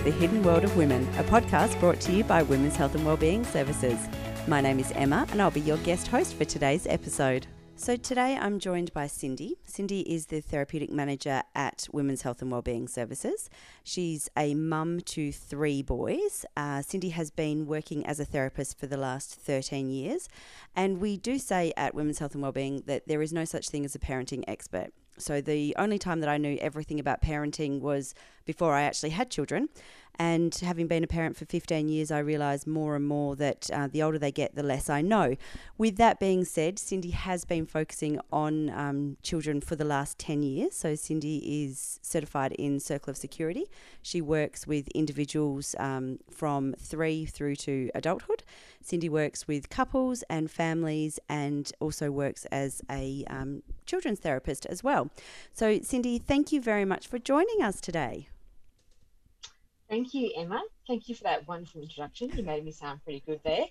to the Hidden World of Women, a podcast brought to you by Women's Health and Wellbeing Services. My name is Emma, and I'll be your guest host for today's episode. So, today I'm joined by Cindy. Cindy is the therapeutic manager at Women's Health and Wellbeing Services. She's a mum to three boys. Uh, Cindy has been working as a therapist for the last 13 years, and we do say at Women's Health and Wellbeing that there is no such thing as a parenting expert. So, the only time that I knew everything about parenting was before I actually had children. And having been a parent for 15 years, I realise more and more that uh, the older they get, the less I know. With that being said, Cindy has been focusing on um, children for the last 10 years. So, Cindy is certified in Circle of Security. She works with individuals um, from three through to adulthood. Cindy works with couples and families and also works as a um, children's therapist as well. So, Cindy, thank you very much for joining us today. Thank you, Emma. Thank you for that wonderful introduction. You made me sound pretty good there.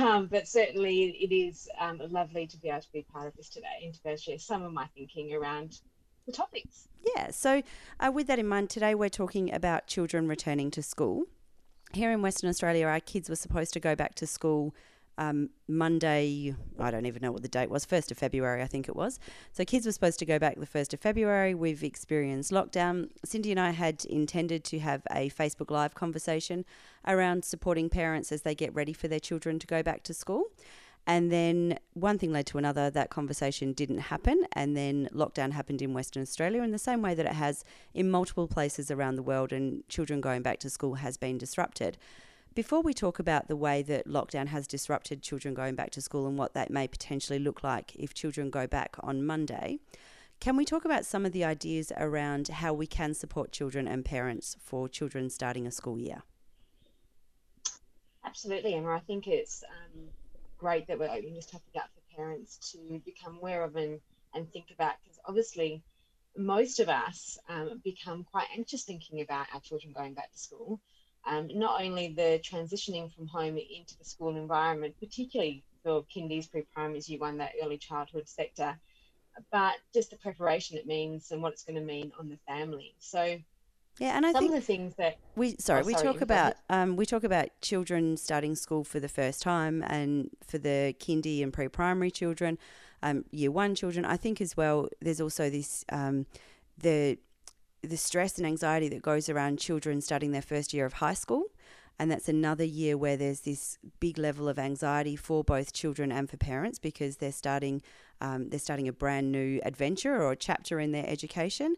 Um, but certainly, it is um, lovely to be able to be part of this today and to share some of my thinking around the topics. Yeah, so uh, with that in mind, today we're talking about children returning to school. Here in Western Australia, our kids were supposed to go back to school um, Monday, I don't even know what the date was, 1st of February, I think it was. So kids were supposed to go back the 1st of February. We've experienced lockdown. Cindy and I had intended to have a Facebook Live conversation around supporting parents as they get ready for their children to go back to school. And then one thing led to another. That conversation didn't happen. And then lockdown happened in Western Australia in the same way that it has in multiple places around the world, and children going back to school has been disrupted. Before we talk about the way that lockdown has disrupted children going back to school and what that may potentially look like if children go back on Monday, can we talk about some of the ideas around how we can support children and parents for children starting a school year? Absolutely, Emma. I think it's um, great that we're opening this topic up for parents to become aware of and, and think about because obviously most of us um, become quite anxious thinking about our children going back to school um, not only the transitioning from home into the school environment, particularly for kindies, pre-primaries, year one, that early childhood sector, but just the preparation it means and what it's going to mean on the family. So yeah, and I some think of the things that we sorry, oh, we talk about um, we talk about children starting school for the first time, and for the kindy and pre-primary children, um, year one children. I think as well. There's also this um, the the stress and anxiety that goes around children starting their first year of high school. And that's another year where there's this big level of anxiety for both children and for parents because they're starting um, they're starting a brand new adventure or a chapter in their education.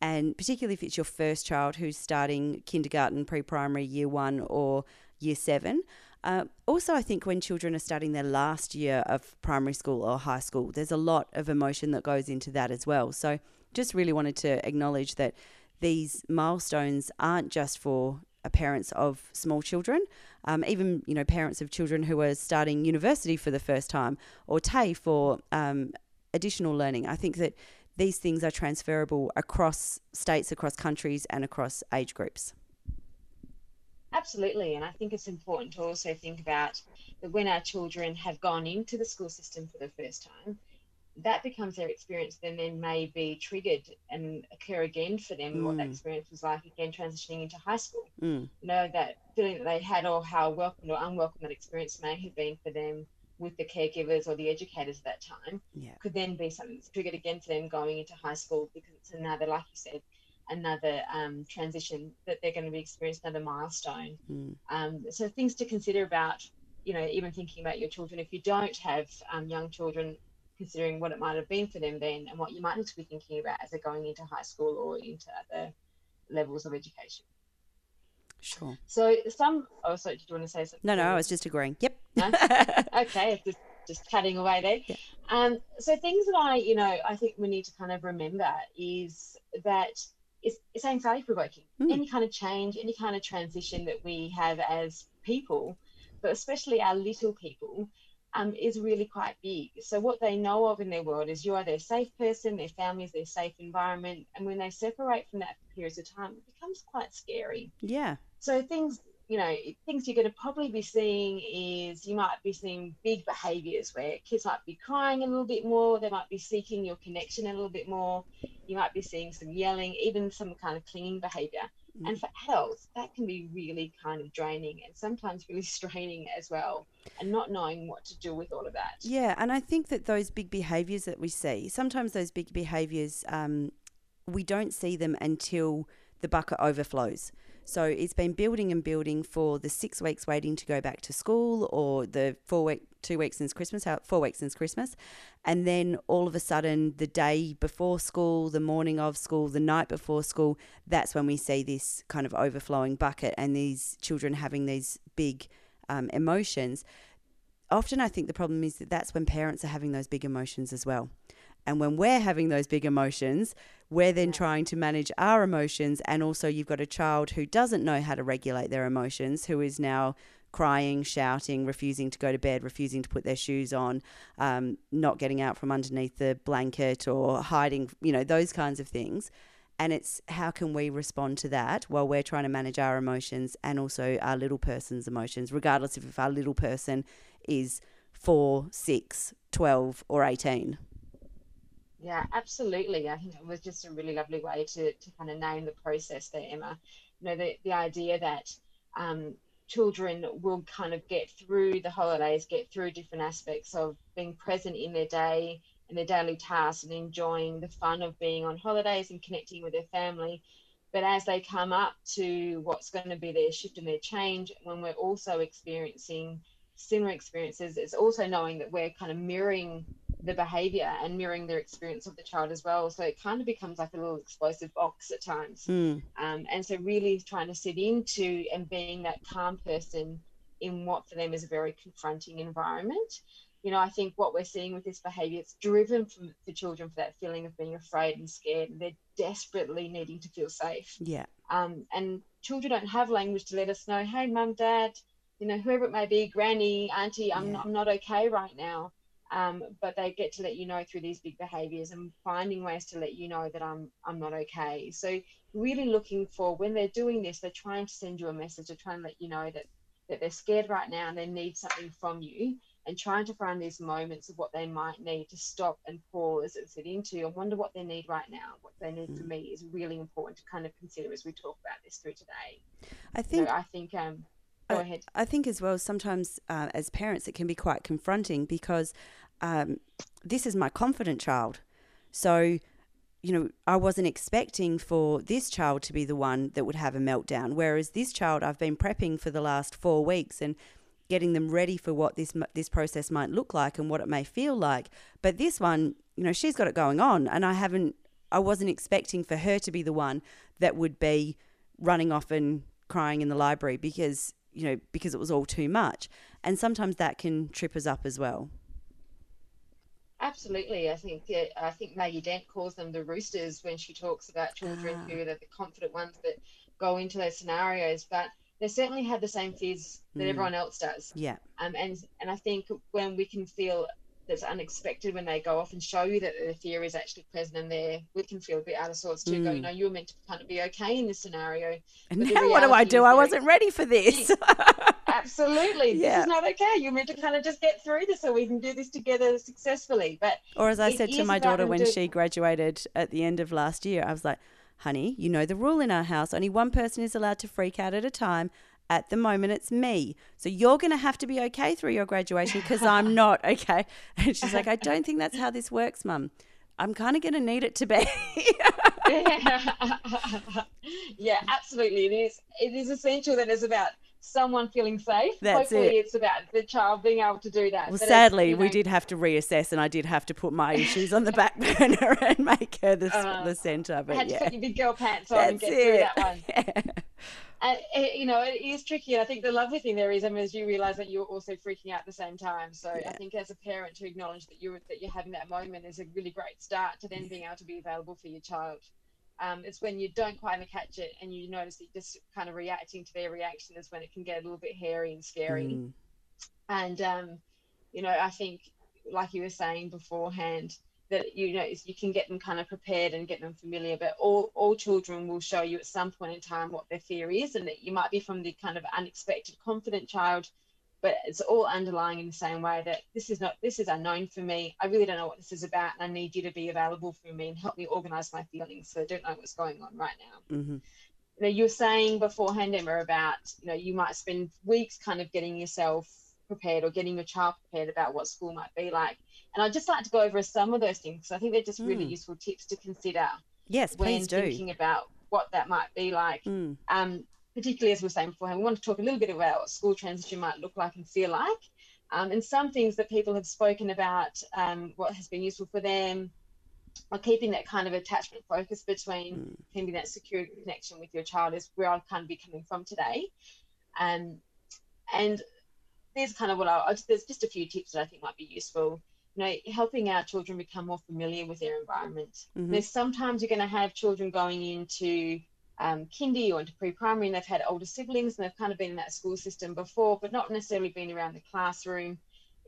And particularly if it's your first child who's starting kindergarten, pre primary, year one, or year seven. Uh, also, I think when children are starting their last year of primary school or high school, there's a lot of emotion that goes into that as well. So, just really wanted to acknowledge that these milestones aren't just for parents of small children, um, even you know parents of children who are starting university for the first time, or TAFE for um, additional learning. I think that these things are transferable across states, across countries, and across age groups. Absolutely, and I think it's important to also think about that when our children have gone into the school system for the first time, that becomes their experience, then then may be triggered and occur again for them. Mm. What that mm. experience was like again transitioning into high school. Mm. You know that feeling that they had, or how welcome or unwelcome that experience may have been for them with the caregivers or the educators at that time, yeah. could then be something that's triggered again for them going into high school because it's another, like you said, another um, transition that they're going to be experiencing another milestone. Mm. Um, so things to consider about, you know, even thinking about your children. If you don't have um, young children, considering what it might have been for them then and what you might need to be thinking about as they're going into high school or into other levels of education. Sure. So some. Oh, sorry. Did you want to say something? No, no. I was just agreeing. Yep. No? okay. Just just cutting away there. Yeah. Um. So things that I, you know, I think we need to kind of remember is that it's, it's anxiety provoking. Mm. Any kind of change, any kind of transition that we have as people, but especially our little people, um, is really quite big. So what they know of in their world is you are their safe person, their family is their safe environment, and when they separate from that for periods of time, it becomes quite scary. Yeah. So things, you know, things you're going to probably be seeing is you might be seeing big behaviours where kids might be crying a little bit more, they might be seeking your connection a little bit more, you might be seeing some yelling, even some kind of clinging behaviour. Mm. And for adults, that can be really kind of draining and sometimes really straining as well, and not knowing what to do with all of that. Yeah, and I think that those big behaviors that we see, sometimes those big behaviors, um, we don't see them until the bucket overflows. So it's been building and building for the six weeks waiting to go back to school, or the four week, two weeks since Christmas, four weeks since Christmas, and then all of a sudden, the day before school, the morning of school, the night before school, that's when we see this kind of overflowing bucket and these children having these big um, emotions. Often, I think the problem is that that's when parents are having those big emotions as well. And when we're having those big emotions, we're then trying to manage our emotions. And also, you've got a child who doesn't know how to regulate their emotions, who is now crying, shouting, refusing to go to bed, refusing to put their shoes on, um, not getting out from underneath the blanket or hiding, you know, those kinds of things. And it's how can we respond to that while we're trying to manage our emotions and also our little person's emotions, regardless of if our little person is four, six, 12, or 18. Yeah, absolutely. I think it was just a really lovely way to, to kind of name the process there, Emma. You know, the, the idea that um, children will kind of get through the holidays, get through different aspects of being present in their day and their daily tasks and enjoying the fun of being on holidays and connecting with their family. But as they come up to what's going to be their shift and their change, when we're also experiencing similar experiences, it's also knowing that we're kind of mirroring the behavior and mirroring their experience of the child as well. So it kind of becomes like a little explosive box at times. Mm. Um, and so really trying to sit into and being that calm person in what for them is a very confronting environment. You know, I think what we're seeing with this behavior, it's driven from the children for that feeling of being afraid and scared. And they're desperately needing to feel safe. Yeah. Um, and children don't have language to let us know, hey, mum, dad, you know, whoever it may be, granny, auntie, I'm, yeah. I'm not okay right now um, but they get to let you know through these big behaviors and finding ways to let you know that I'm I'm not okay. So really looking for when they're doing this, they're trying to send you a message. They're trying to let you know that that they're scared right now and they need something from you. And trying to find these moments of what they might need to stop and pause and sit into and wonder what they need right now, what they need mm. from me is really important to kind of consider as we talk about this through today. I think so I think um, Go ahead. I, I think as well, sometimes uh, as parents, it can be quite confronting because um, this is my confident child. So, you know, I wasn't expecting for this child to be the one that would have a meltdown. Whereas this child, I've been prepping for the last four weeks and getting them ready for what this this process might look like and what it may feel like. But this one, you know, she's got it going on, and I haven't. I wasn't expecting for her to be the one that would be running off and crying in the library because you know, because it was all too much. And sometimes that can trip us up as well. Absolutely, I think yeah, I think Maggie Dent calls them the roosters when she talks about children ah. who are the confident ones that go into those scenarios. But they certainly have the same fears that mm. everyone else does. Yeah. Um, and and I think when we can feel that's unexpected when they go off and show you that the fear is actually present and there we can feel a bit out of sorts too mm. go you know you were meant to kind of be okay in this scenario and now what do i do? i wasn't ready for this. Absolutely. Yeah. this is not okay. You're meant to kind of just get through this so we can do this together successfully but or as i said to my daughter when do- she graduated at the end of last year i was like honey you know the rule in our house. Only one person is allowed to freak out at a time at the moment it's me. So you're going to have to be okay through your graduation because I'm not, okay? And she's like, I don't think that's how this works, mum. I'm kind of going to need it to be. yeah, absolutely. It is. It is essential that it's about someone feeling safe. That's Hopefully it. it's about the child being able to do that. Well, but sadly, you know, we did have to reassess, and I did have to put my issues on the back burner and make her the, uh, the centre. But had yeah. to put your big girl pants on That's and get it. through that one. Yeah and you know it is tricky and i think the lovely thing there is I mean, is you realize that you're also freaking out at the same time so yeah. i think as a parent to acknowledge that you're that you're having that moment is a really great start to then being able to be available for your child um, it's when you don't quite catch it and you notice that just kind of reacting to their reaction is when it can get a little bit hairy and scary mm. and um, you know i think like you were saying beforehand that you know you can get them kind of prepared and get them familiar but all all children will show you at some point in time what their fear is and that you might be from the kind of unexpected confident child but it's all underlying in the same way that this is not this is unknown for me i really don't know what this is about and i need you to be available for me and help me organize my feelings so i don't know what's going on right now mm-hmm. you know, you're saying beforehand, Emma, about you know you might spend weeks kind of getting yourself prepared or getting your child prepared about what school might be like. And I'd just like to go over some of those things because I think they're just mm. really useful tips to consider. Yes, when please do. thinking about what that might be like. Mm. Um, particularly as we were saying beforehand, we want to talk a little bit about what school transition might look like and feel like. Um, and some things that people have spoken about, um, what has been useful for them, or keeping that kind of attachment focus between mm. keeping that secure connection with your child is where I'll kind of be coming from today. Um, and there's kind of what I, I there's just a few tips that I think might be useful. You know, helping our children become more familiar with their environment. Mm-hmm. There's sometimes you're going to have children going into um, kindy or into pre-primary and they've had older siblings and they've kind of been in that school system before, but not necessarily been around the classroom,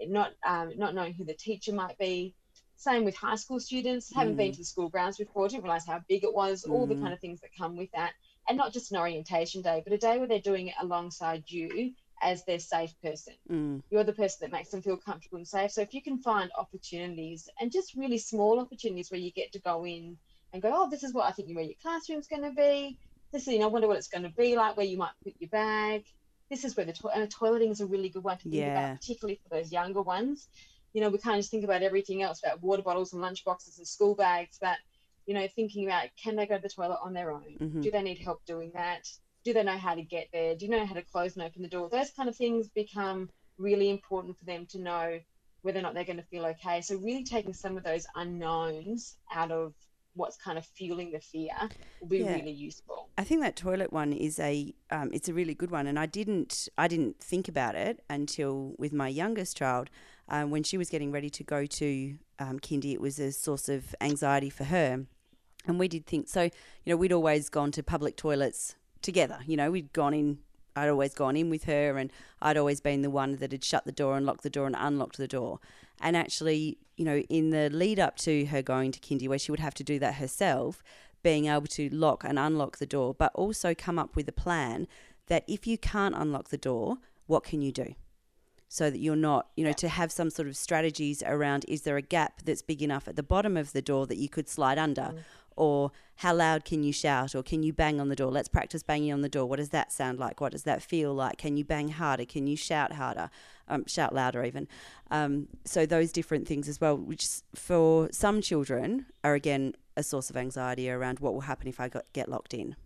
not um, not knowing who the teacher might be. Same with high school students, haven't been mm. to the school grounds before, didn't realize how big it was, all the mm. kind of things that come with that. And not just an orientation day, but a day where they're doing it alongside you as their safe person. Mm. You're the person that makes them feel comfortable and safe. So if you can find opportunities and just really small opportunities where you get to go in and go, oh, this is what I think where your classroom's going to be. This is, you know, I wonder what it's going to be like, where you might put your bag. This is where the to- and toileting is a really good one to think yeah. about, particularly for those younger ones. You know, we kind of just think about everything else, about water bottles and lunch boxes and school bags, but you know, thinking about can they go to the toilet on their own? Mm-hmm. Do they need help doing that? Do they know how to get there? Do you know how to close and open the door? Those kind of things become really important for them to know whether or not they're going to feel okay. So really taking some of those unknowns out of what's kind of fueling the fear will be yeah. really useful. I think that toilet one is a um, it's a really good one, and I didn't I didn't think about it until with my youngest child um, when she was getting ready to go to um, kindy. It was a source of anxiety for her, and we did think so. You know, we'd always gone to public toilets together. You know, we'd gone in. I'd always gone in with her, and I'd always been the one that had shut the door and locked the door and unlocked the door. And actually, you know, in the lead up to her going to kindy, where she would have to do that herself, being able to lock and unlock the door, but also come up with a plan that if you can't unlock the door, what can you do? So that you're not, you know, to have some sort of strategies around is there a gap that's big enough at the bottom of the door that you could slide under? Mm or how loud can you shout or can you bang on the door? Let's practice banging on the door. What does that sound like? What does that feel like? Can you bang harder? Can you shout harder? Um, shout louder even. Um, so those different things as well which for some children are again a source of anxiety around what will happen if i got, get locked in.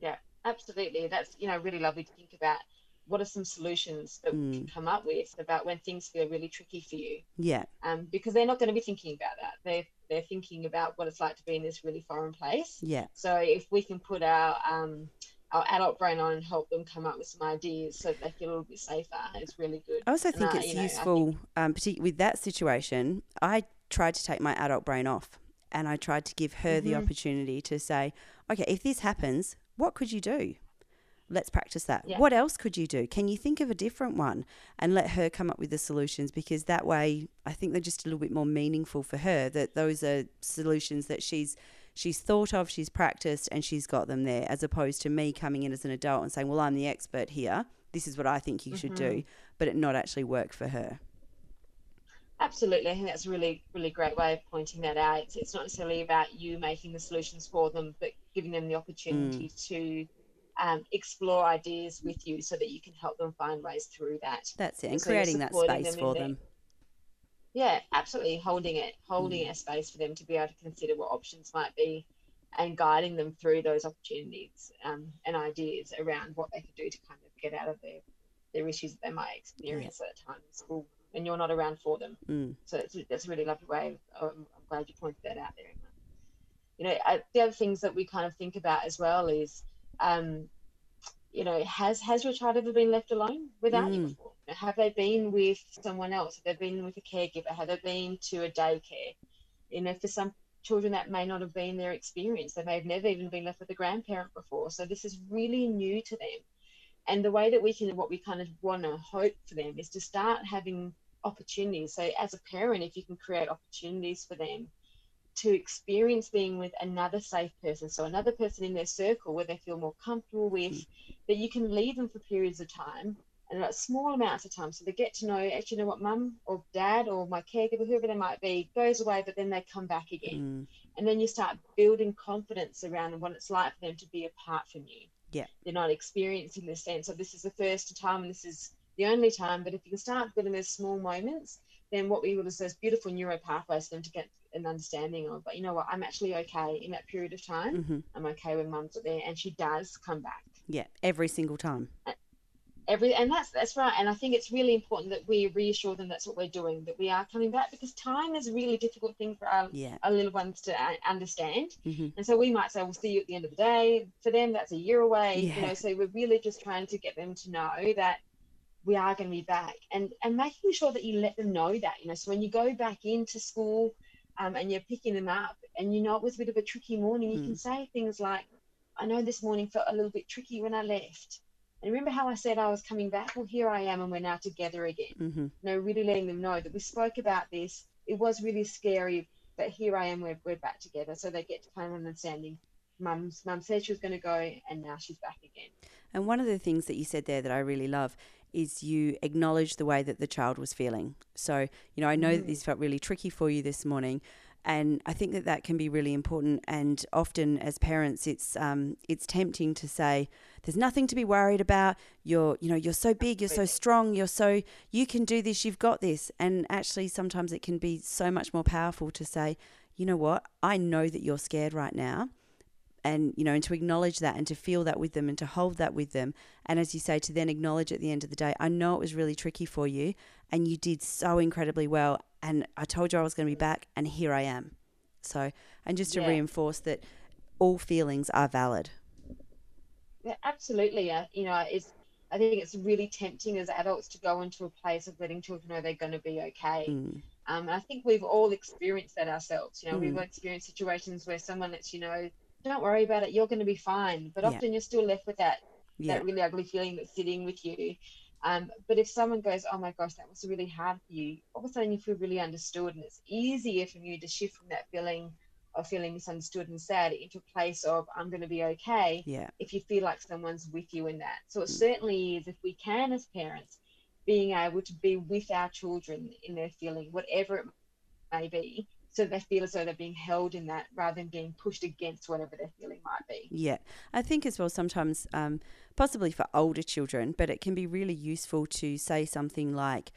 Yeah absolutely. That's you know really lovely to think about what are some solutions that mm. we can come up with about when things feel really tricky for you? Yeah. Um, because they're not going to be thinking about that. They're they're thinking about what it's like to be in this really foreign place. Yeah. So if we can put our um, our adult brain on and help them come up with some ideas so they feel a little bit safer, it's really good. I also think and, it's uh, useful, think... um, particularly with that situation. I tried to take my adult brain off, and I tried to give her mm-hmm. the opportunity to say, okay, if this happens, what could you do? Let's practice that. Yeah. What else could you do? Can you think of a different one and let her come up with the solutions? Because that way, I think they're just a little bit more meaningful for her. That those are solutions that she's she's thought of, she's practiced, and she's got them there. As opposed to me coming in as an adult and saying, "Well, I'm the expert here. This is what I think you mm-hmm. should do," mm-hmm. but it not actually work for her. Absolutely, I think that's a really, really great way of pointing that out. It's, it's not necessarily about you making the solutions for them, but giving them the opportunity mm. to um, explore ideas with you so that you can help them find ways through that. That's it, and, so creating that space them for them. Yeah, absolutely. Holding it, holding mm. a space for them to be able to consider what options might be and guiding them through those opportunities um, and ideas around what they could do to kind of get out of their, their issues that they might experience yeah. at a time in school and you're not around for them. Mm. So it's, that's a really lovely way. Of, I'm glad you pointed that out there. You know, I, the other things that we kind of think about as well is um, you know, has has your child ever been left alone without mm. you before? Have they been with someone else? Have they been with a caregiver? Have they been to a daycare? You know, for some children that may not have been their experience. They may have never even been left with a grandparent before. So this is really new to them. And the way that we can, what we kind of want to hope for them is to start having opportunities. So as a parent, if you can create opportunities for them to experience being with another safe person, so another person in their circle where they feel more comfortable with, mm. that you can leave them for periods of time and like small amounts of time. So they get to know, actually, you know what, mum or dad or my caregiver, whoever they might be, goes away, but then they come back again. Mm. And then you start building confidence around what it's like for them to be apart from you. Yeah. They're not experiencing the sense of this is the first time and this is the only time. But if you can start building those small moments, then what we will is those beautiful neuro pathways for them to get an understanding of, but you know what, I'm actually okay in that period of time. Mm-hmm. I'm okay when mum's there and she does come back. Yeah, every single time every and that's that's right and i think it's really important that we reassure them that's what we're doing that we are coming back because time is a really difficult thing for our, yeah. our little ones to understand mm-hmm. and so we might say we'll see you at the end of the day for them that's a year away yeah. you know so we're really just trying to get them to know that we are going to be back and and making sure that you let them know that you know so when you go back into school um, and you're picking them up and you know it was a bit of a tricky morning you mm. can say things like i know this morning felt a little bit tricky when i left and remember how I said I was coming back? Well, here I am, and we're now together again. Mm-hmm. You know, really letting them know that we spoke about this. It was really scary, but here I am. We're, we're back together. So they get to kind of understanding. Mum's mum said she was going to go, and now she's back again. And one of the things that you said there that I really love is you acknowledge the way that the child was feeling. So, you know, I know mm. that this felt really tricky for you this morning, and I think that that can be really important. And often, as parents, it's um, it's tempting to say, "There's nothing to be worried about. You're, you know, you're so big, you're so strong, you're so you can do this. You've got this." And actually, sometimes it can be so much more powerful to say, "You know what? I know that you're scared right now." And you know and to acknowledge that and to feel that with them and to hold that with them and as you say to then acknowledge at the end of the day i know it was really tricky for you and you did so incredibly well and I told you I was going to be back, and here I am. So, and just to yeah. reinforce that all feelings are valid. Yeah, absolutely. Uh, you know, it's I think it's really tempting as adults to go into a place of letting children know they're going to be okay. Mm. Um, I think we've all experienced that ourselves. You know, mm. we've experienced situations where someone lets you know, "Don't worry about it. You're going to be fine." But often yeah. you're still left with that yeah. that really ugly feeling that's sitting with you. Um, but if someone goes, oh my gosh, that was really hard for you, all of a sudden you feel really understood, and it's easier for you to shift from that feeling of feeling misunderstood and sad into a place of I'm going to be okay. Yeah. If you feel like someone's with you in that, so it mm. certainly is if we can as parents, being able to be with our children in their feeling, whatever it may be, so they feel as though they're being held in that rather than being pushed against whatever their feeling might be. Yeah, I think as well sometimes, um, possibly for older children, but it can be really useful to say something like,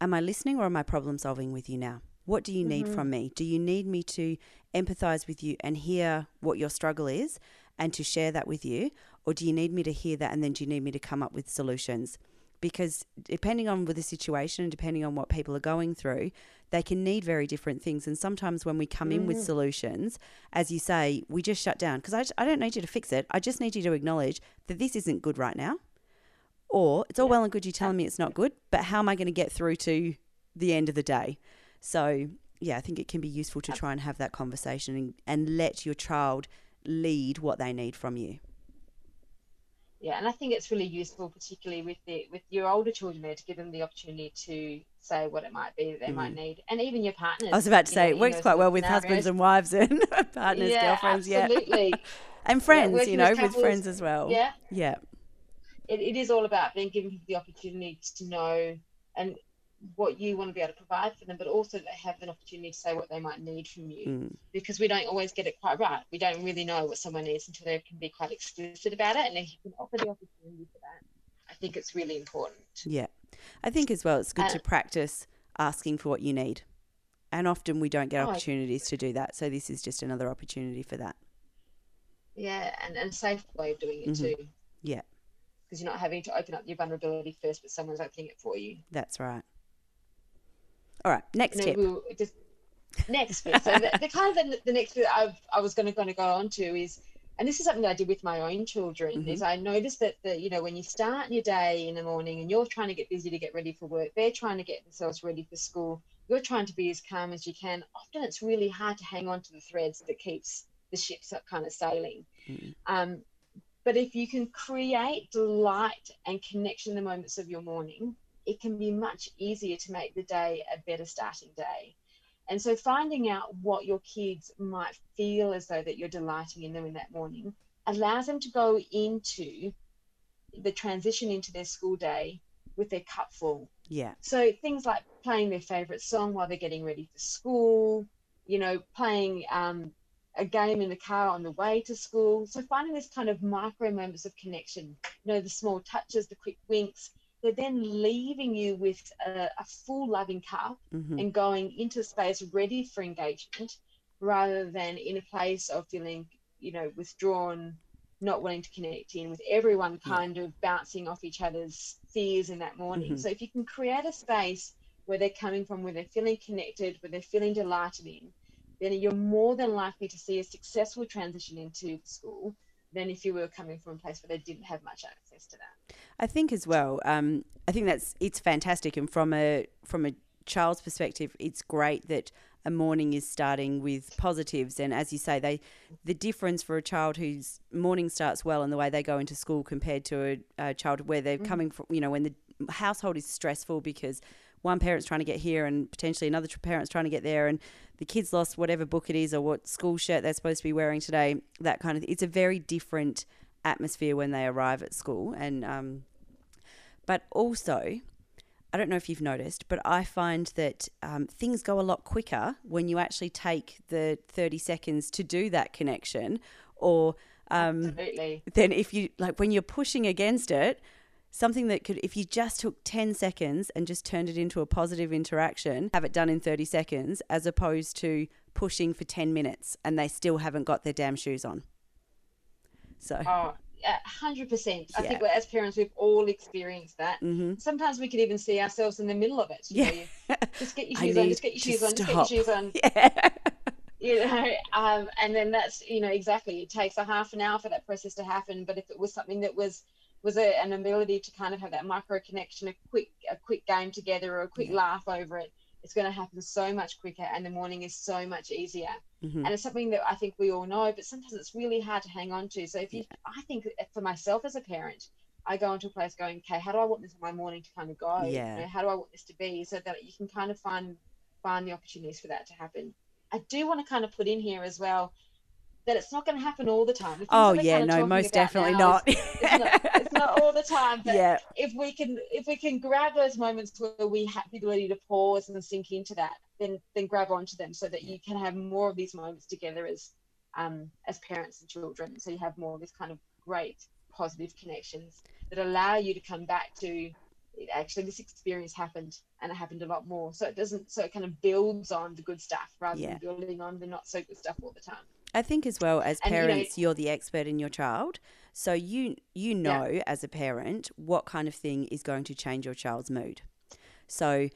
"Am I listening or am I problem solving with you now?" What do you need mm-hmm. from me? Do you need me to empathize with you and hear what your struggle is and to share that with you? Or do you need me to hear that and then do you need me to come up with solutions? Because depending on the situation and depending on what people are going through, they can need very different things. And sometimes when we come mm. in with mm. solutions, as you say, we just shut down because I, I don't need you to fix it. I just need you to acknowledge that this isn't good right now. Or it's all yeah. well and good you telling me it's not good, but how am I going to get through to the end of the day? So, yeah, I think it can be useful to try and have that conversation and, and let your child lead what they need from you yeah and i think it's really useful particularly with the with your older children there to give them the opportunity to say what it might be that they mm. might need and even your partners i was about to say know, it works quite well with scenarios. husbands and wives and partners yeah, girlfriends absolutely. yeah and friends yeah, you know with, couples, with friends as well yeah yeah it, it is all about being given people the opportunity to know and what you want to be able to provide for them, but also they have an opportunity to say what they might need from you mm. because we don't always get it quite right. We don't really know what someone needs until they can be quite explicit about it. And if you can offer the opportunity for that, I think it's really important. Yeah. I think as well, it's good uh, to practice asking for what you need. And often we don't get oh, opportunities to do that. So this is just another opportunity for that. Yeah. And, and a safe way of doing it mm-hmm. too. Yeah. Because you're not having to open up your vulnerability first, but someone's opening it for you. That's right. All right, next tip. We'll just, next bit. So the, the, kind of the, the next bit I've, I was going to kind of go on to is, and this is something that I did with my own children, mm-hmm. is I noticed that the you know when you start your day in the morning and you're trying to get busy to get ready for work, they're trying to get themselves ready for school. You're trying to be as calm as you can. Often it's really hard to hang on to the threads that keeps the ships up kind of sailing. Mm-hmm. Um, but if you can create delight and connection in the moments of your morning, it can be much easier to make the day a better starting day. And so finding out what your kids might feel as though that you're delighting in them in that morning allows them to go into the transition into their school day with their cup full. Yeah. So things like playing their favorite song while they're getting ready for school, you know, playing um, a game in the car on the way to school. So finding this kind of micro moments of connection, you know, the small touches, the quick winks, they're then leaving you with a, a full loving cup Mm-hmm. and going into space ready for engagement rather than in a place of feeling, you know, withdrawn, not wanting to connect in with everyone Yeah. kind of bouncing off each other's fears in that morning. Mhm. So if you can create a space where they're coming from, where they're feeling connected, where they're feeling delighted in, then you're more than likely to see a successful transition into school than if you were coming from a place where they didn't have much access to that. I think as well. Um, I think that's it's fantastic, and from a from a child's perspective, it's great that a morning is starting with positives. And as you say, they the difference for a child whose morning starts well and the way they go into school compared to a, a child where they're coming from, you know, when the household is stressful because one parent's trying to get here and potentially another parent's trying to get there and the kids lost whatever book it is or what school shirt they're supposed to be wearing today that kind of it's a very different atmosphere when they arrive at school and um, but also I don't know if you've noticed, but I find that um, things go a lot quicker when you actually take the 30 seconds to do that connection. Or um, Absolutely. then if you, like, when you're pushing against it, something that could, if you just took 10 seconds and just turned it into a positive interaction, have it done in 30 seconds, as opposed to pushing for 10 minutes and they still haven't got their damn shoes on. So, Oh, yeah, hundred percent. I Yeah. think as parents, we've all experienced that. hmm Sometimes we could even see ourselves in the middle of it. Know, yeah. just get your shoes on. Just get your shoes on. Just get your shoes on. yeah. You know, um, and then that's you know exactly. It takes a half an hour for that process to happen. But if it was something that was was a, an ability to kind of have that micro connection, a quick a quick game together, or a quick Yeah. laugh over it, it's going to happen so much quicker, and the morning is so much easier. Mhm. and it's something that I think we all know, but sometimes it's really hard to hang on to. So if you, I think for myself as a parent, I go into a place going, okay, how do I want this in my morning to kind of go? You Yeah. know, how do I want this to be so that you can kind of find find the opportunities for that to happen. I do want to kind of put in here as well that it's not going to happen all the time. Oh, yeah, kind of no, most definitely not. is- It's not, it's not all the time, but yeah. if we can if we can grab those moments where we have the ability to pause and sink into that then then grab onto them so that you can have more of these moments together as um as parents and children so you have more of this kind of great positive connections that allow you to come back to actually this experience happened and it happened a lot more so it doesn't so it kind of builds on the good stuff rather Yeah. than building on the not so good stuff all the time I think as well as And, parents, you are the expert in your child. So you you know as a parent what kind of thing is going to change your child's mood. So,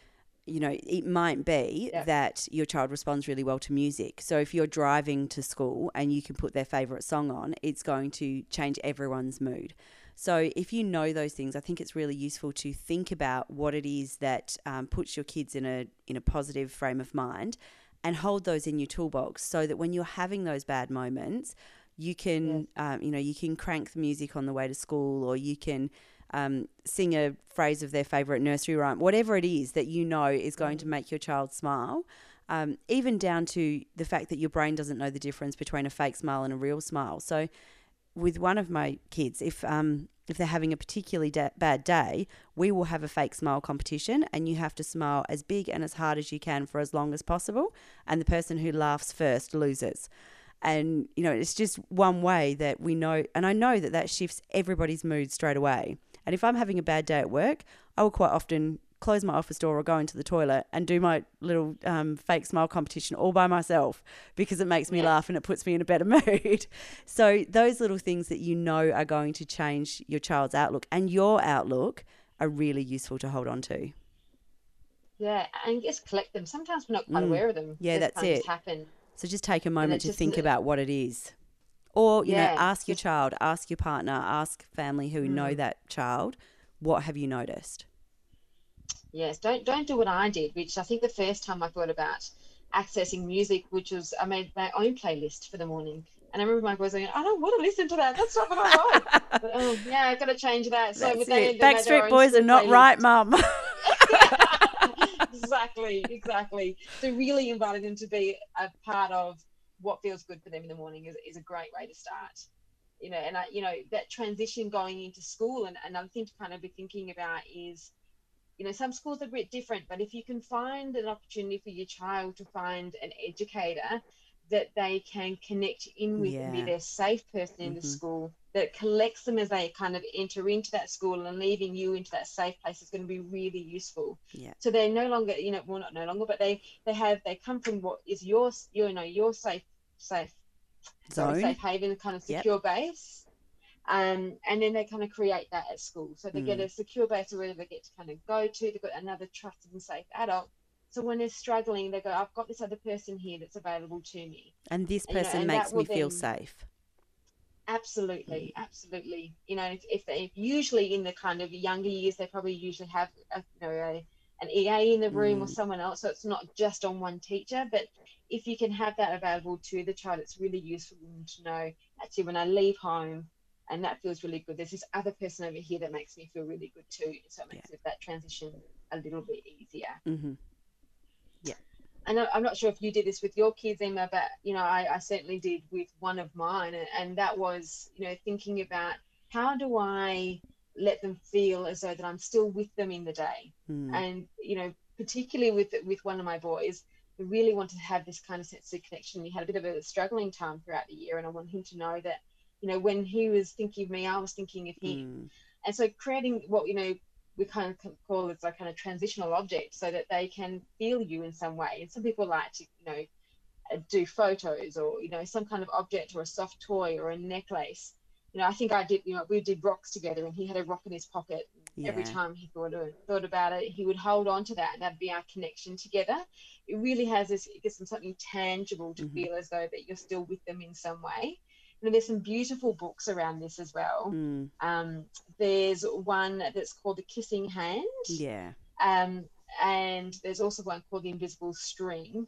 you know, it might be Yeah. that your child responds really well to music. So if you're driving to school and you can put their favorite song on, it's going to change everyone's mood. So if you know those things, I think it's really useful to think about what it is that um, puts your kids in a in a positive frame of mind, and hold those in your toolbox so that when you're having those bad moments, you can um, you know you can crank the music on the way to school, or you can um, sing a phrase of their favorite nursery rhyme, whatever it is that you know is going to make your child smile. Um, even down to the fact that your brain doesn't know the difference between a fake smile and a real smile. So, with one of my kids, if um, if they're having a particularly da- bad day, we will have a fake smile competition, and you have to smile as big and as hard as you can for as long as possible, and the person who laughs first loses. And you know, it's just one way that we know, and I know that that shifts everybody's mood straight away. And if I'm having a bad day at work, I will quite often close my office door or go into the toilet and do my little um, fake smile competition all by myself because it makes me Yeah. laugh and it puts me in a better mood. So those little things that you know are going to change your child's outlook and your outlook are really useful to hold on to. yeah and just collect them sometimes we're not quite Mm. aware of them Yeah, that's it. happen So just take a moment to think about what it is. Or, you Yeah, know, ask your just- child, ask your partner, ask family who know Mm. that child, what have you noticed? Yes, don't don't do what I did, which I think the first time I thought about accessing music, which was I made my own playlist for the morning. And I remember my boys going, I don't want to listen to that. That's not what I like. But, oh, yeah, I've got to change that. So That's it. Backstreet Boys are not playlist. right, mum. exactly, exactly. So really inviting them to be a part of what feels good for them in the morning is, is a great way to start. You know, and I, you know, that transition going into school and another thing to kind of be thinking about is you know, some schools are a bit different, but if you can find an opportunity for your child to find an educator that they can connect in with and be their safe person in the Mhm. school that collects them as they kind of enter into that school and leaving you into that safe place is going to be really useful. Yeah. So they're no longer, you know, well not no longer, but they they have they come from what is your you know your safe safe sorry, Zone. safe haven kind of Yep. secure base. Um, and then they kind of create that at school. So they get Mm. a secure base where they get to kind of go to. They've got another trusted and safe adult. So when they're struggling, they go, I've got this other person here that's available to me. And this you know, person and makes me feel then- safe. Absolutely, Mm. absolutely. You know, if, if they usually in the kind of younger years, they probably usually have a, you know a, an EA in the room or Mm. someone else, so it's not just on one teacher. But if you can have that available to the child, it's really useful to know. Actually, when I leave home, and that feels really good. There's this other person over here that makes me feel really good too. So it makes it, that transition a little bit easier hmm and I- I'm not sure if you did this with your kids, Emma, but you know, I, I certainly did with one of mine, and, and that was, you know, thinking about how do I let them feel as though that I'm still with them in the day, Mm. and you know, particularly with with one of my boys, I really wanted to have this kind of sense of connection. We had a bit of a struggling time throughout the year, and I want him to know that, you know, when he was thinking of me, I was thinking of him. Mm. and so creating what you know we kind of call as a kind of transitional object so that they can feel you in some way. And some people like to you know uh, do photos or you know some kind of object or a soft toy or a necklace. You know i think i did you know we did rocks together and he had a rock in his pocket. Every time he thought of, thought about it he would hold on to that and that'd be our connection together. It really has this it gives them something tangible to Mhm. feel as though that you're still with them in some way and there's some beautiful books around this as well Mm. um, there's one that's called The Kissing Hand, Yeah. um, and there's also one called The Invisible String.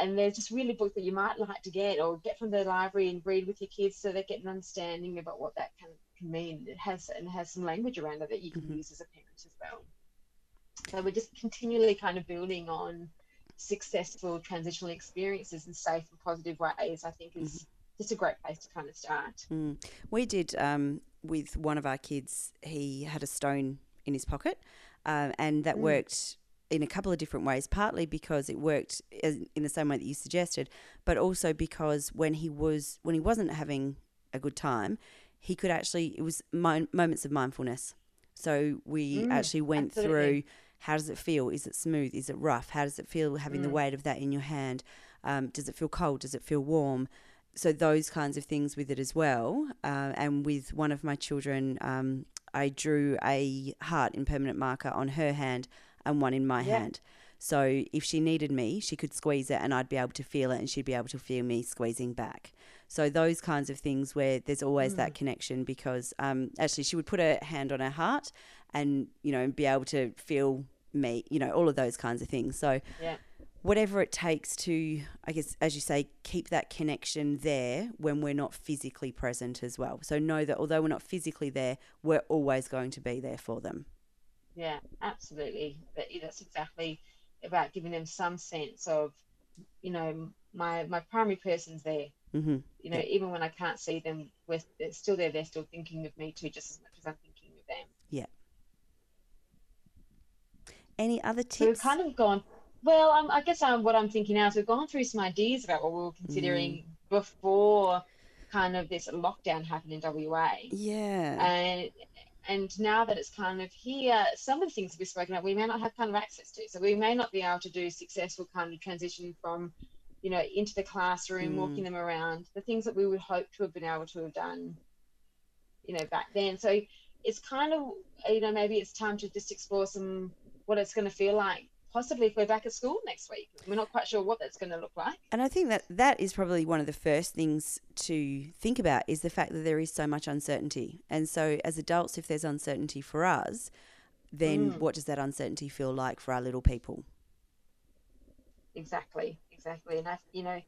And they're just really books that you might like to get or get from the library and read with your kids so they get an understanding about what that can, can mean. It has and it has some language around it that you can Mhm. use as a parent as well. So we're just continually kind of building on successful transitional experiences in safe and positive ways. I think is just a great place to kind of start. Mm. We did um, with one of our kids. He had a stone in his pocket, um, and that Mm. worked in a couple of different ways. Partly because it worked in the same way that you suggested, but also because when he was when he wasn't having a good time, he could actually it was moments of mindfulness. So we Mm, actually went absolutely. through. How does it feel? Is it smooth? Is it rough? How does it feel having the Mm. weight of that in your hand? Um, does it feel cold? Does it feel warm? So those kinds of things with it as well. Uh, and with one of my children, um, I drew a heart in permanent marker on her hand and one in my Yeah. hand. So if she needed me, she could squeeze it and I'd be able to feel it and she'd be able to feel me squeezing back. So those kinds of things where there's always that connection because um, actually she would put her hand on her heart and, you know, be able to feel me, you know, all of those kinds of things. So Yeah. Whatever it takes to, I guess, as you say, keep that connection there when we're not physically present as well. So know that although we're not physically there, we're always going to be there for them. Yeah, absolutely. But that's exactly about giving them some sense of, you know, my my primary person's there. hmm You know, Yeah. even when I can't see them, we're, they're still there. They're still thinking of me too, just as much as I'm thinking of them. Yeah. Any other So we've tips? kind of gone. Well, um, I guess um, what I'm thinking now is we've gone through some ideas about what we were considering Mm. before kind of this lockdown happened in WA. yeah. and and now that it's kind of here, some of the things that we've spoken about we may not have kind of access to. So we may not be able to do successful kind of transition from, you know, into the classroom, Mm. walking them around, the things that we would hope to have been able to have done, you know, back then. So it's kind of, you know, maybe it's time to just explore some what it's going to feel like. Possibly if we're back at school next week, we're not quite sure what that's going to look like. And I think that that is probably one of the first things to think about is the fact that there is so much uncertainty. And so, as adults, if there's uncertainty for us, then Mm. what does that uncertainty feel like for our little people? Exactly, exactly. And I, you know,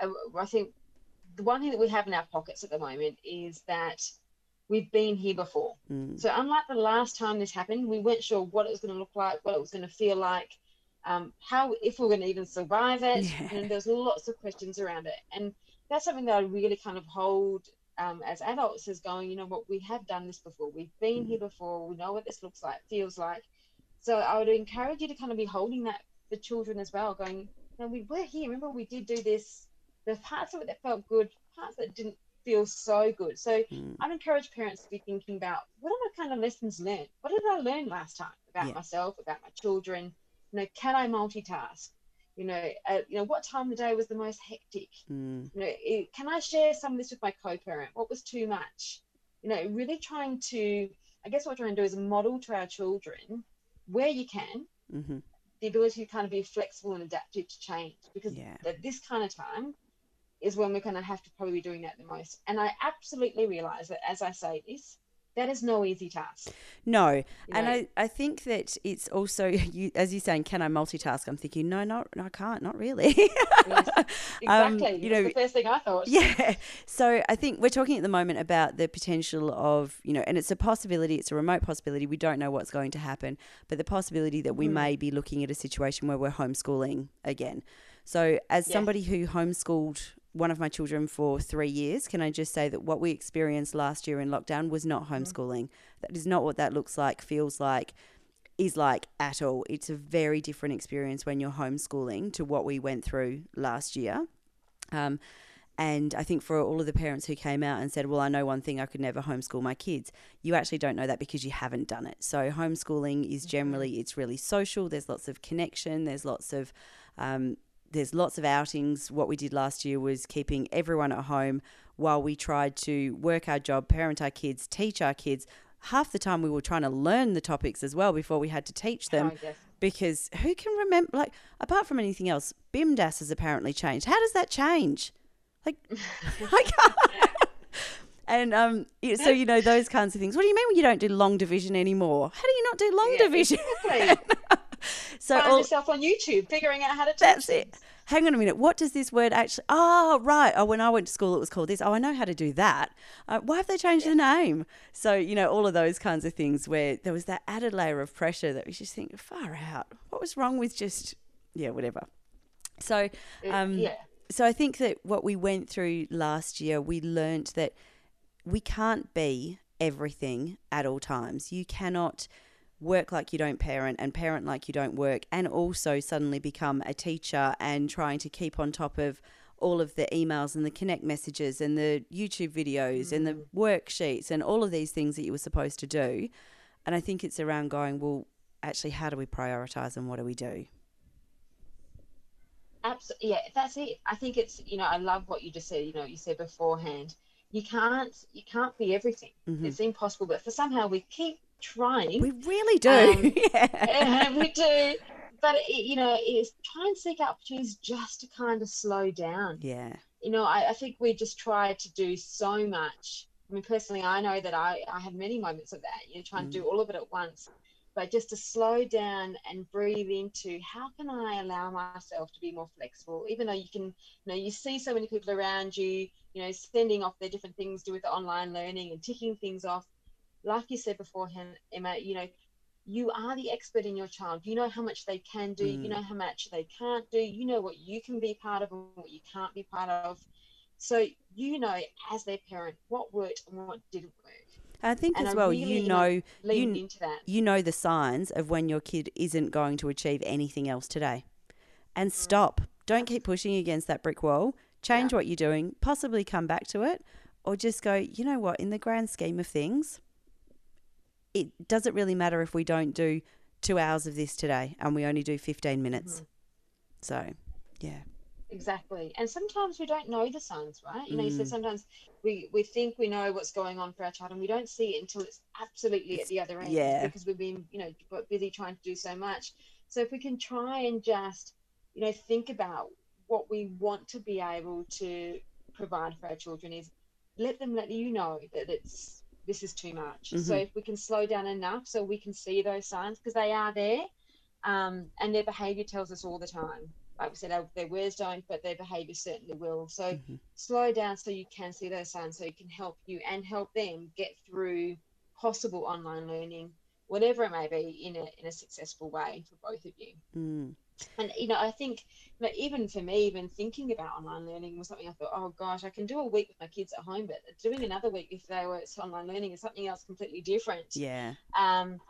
I, I think the one thing that we have in our pockets at the moment is that we've been here before. Mm. So unlike the last time this happened, we weren't sure what it was going to look like, what it was going to feel like, um, how if we are going to even survive it. Yeah. And there's lots of questions around it, and that's something that I really kind of hold. Um, as adults, as going, you know what, we have done this before. We've been Mm. here before. We know what this looks like, feels like. So I would encourage you to kind of be holding that for children as well, going, you know, we were here. Remember, we did do this. The parts of it that felt good, parts that didn't feel so good. So Mm. I'd encourage parents to be thinking about what are my kind of lessons learned? What did I learn last time about Yeah. myself, about my children? You know, can I multitask? You know, uh, you know, what time of the day was the most hectic? Mm. You know, it, can I share some of this with my co-parent? What was too much? You know, really trying to, I guess what we're trying to do is model to our children where you can hmm the ability to kind of be flexible and adaptive to change because Yeah. at this kind of time is when we're going to have to probably be doing that the most. And I absolutely realize that as I say this, that is no easy task. No, you and know. I, I think that it's also you as you're saying, can I multitask? I'm thinking, no, not no, I can't, not really. Yes, Um, exactly. you That's know, the first thing I thought. Yeah. So I think we're talking at the moment about the potential of, you know, and it's a possibility, it's a remote possibility. We don't know what's going to happen, but the possibility that we Mhm. may be looking at a situation where we're homeschooling again. So, as Yes. somebody who homeschooled one of my children for three years, can I just say that what we experienced last year in lockdown was not homeschooling? That is not what that looks like, feels like, is like at all. It's a very different experience when you're homeschooling to what we went through last year. Um, and I think for all of the parents who came out and said, Well, I know one thing, I could never homeschool my kids, you actually don't know that because you haven't done it. So, homeschooling is generally, it's really social. There's lots of connection, there's lots of, um, there's lots of outings. What we did last year was keeping everyone at home while we tried to work our job, parent our kids, teach our kids. Half the time we were trying to learn the topics as well before we had to teach them I guess. because who can remember like apart from anything else bimdas has apparently changed how does that change like i can't and um so you know those kinds of things what do you mean when you don't do long division anymore how do you not do long Yeah, division Exactly. so Find all, yourself on YouTube figuring out how to teach that's it. things. hang on a minute. What does this word actually oh right. Oh when i went to school it was called this. Oh i know how to do that. Uh, why have they changed the name? So you know all of those kinds of things where there was that added layer of pressure that we just think far out. What was wrong with just yeah whatever. So um yeah. so i think that what we went through last year we learnt that we can't be everything at all times. You cannot work like you don't parent and parent like you don't work and also suddenly become a teacher and trying to keep on top of all of the emails and the connect messages and the YouTube videos and the worksheets and all of these things that you were supposed to do. And I think it's around going, well, actually, how do we prioritize and what do we do? Absolutely, yeah, that's it. I think it's you know I love what you just said. You know, you said beforehand, you can't you can't be everything. Mhm. It's impossible. But for somehow we keep trying. We really do. Um, yeah. we do, but it, you know, is try and seek out opportunities just to kind of slow down. Yeah. You know, I, I think we just try to do so much. I mean, personally, I know that I I have many moments of that. You know, trying to do all of it at once. But just to slow down and breathe into how can I allow myself to be more flexible, even though you can, you know, you see so many people around you, you know, sending off their different things to do with online learning and ticking things off. Like you said beforehand, Emma, you know, you are the expert in your child. You know how much they can do. You Mm. know how much they can't do. You know what you can be part of and what you can't be part of. So you know, as their parent, what worked and what didn't work. I think And as well, really, you you know, you, into that. you know the signs of when your kid isn't going to achieve anything else today. And stop. Don't keep pushing against that brick wall. Change what you're doing, possibly come back to it, or just go, you know what, in the grand scheme of things, it doesn't really matter if we don't do two hours of this today and we only do 15 minutes. So, yeah. Exactly. And sometimes we don't know the signs, right? You know, you said Mm. sometimes we, we think we know what's going on for our child and we don't see it until it's absolutely at the other end yeah. because we've been, you know, busy trying to do so much. So if we can try and just, you know, think about what we want to be able to provide for our children is let them let you know that it's this is too much. So Mhm. if we can slow down enough so we can see those signs because they are there, um, and their behaviour tells us all the time. Like we said, our- their words don't, but their behaviour certainly will. So Mhm. slow down so you can see those signs, so you can help you and help them get through possible online learning, whatever it may be, in a in a successful way for both of you. Mm. And you know, I think you know, even for me, even thinking about online learning was something I thought, oh gosh, I can do a week with my kids at home, but doing another week if they were it's online learning is something else completely different. Yeah. Um,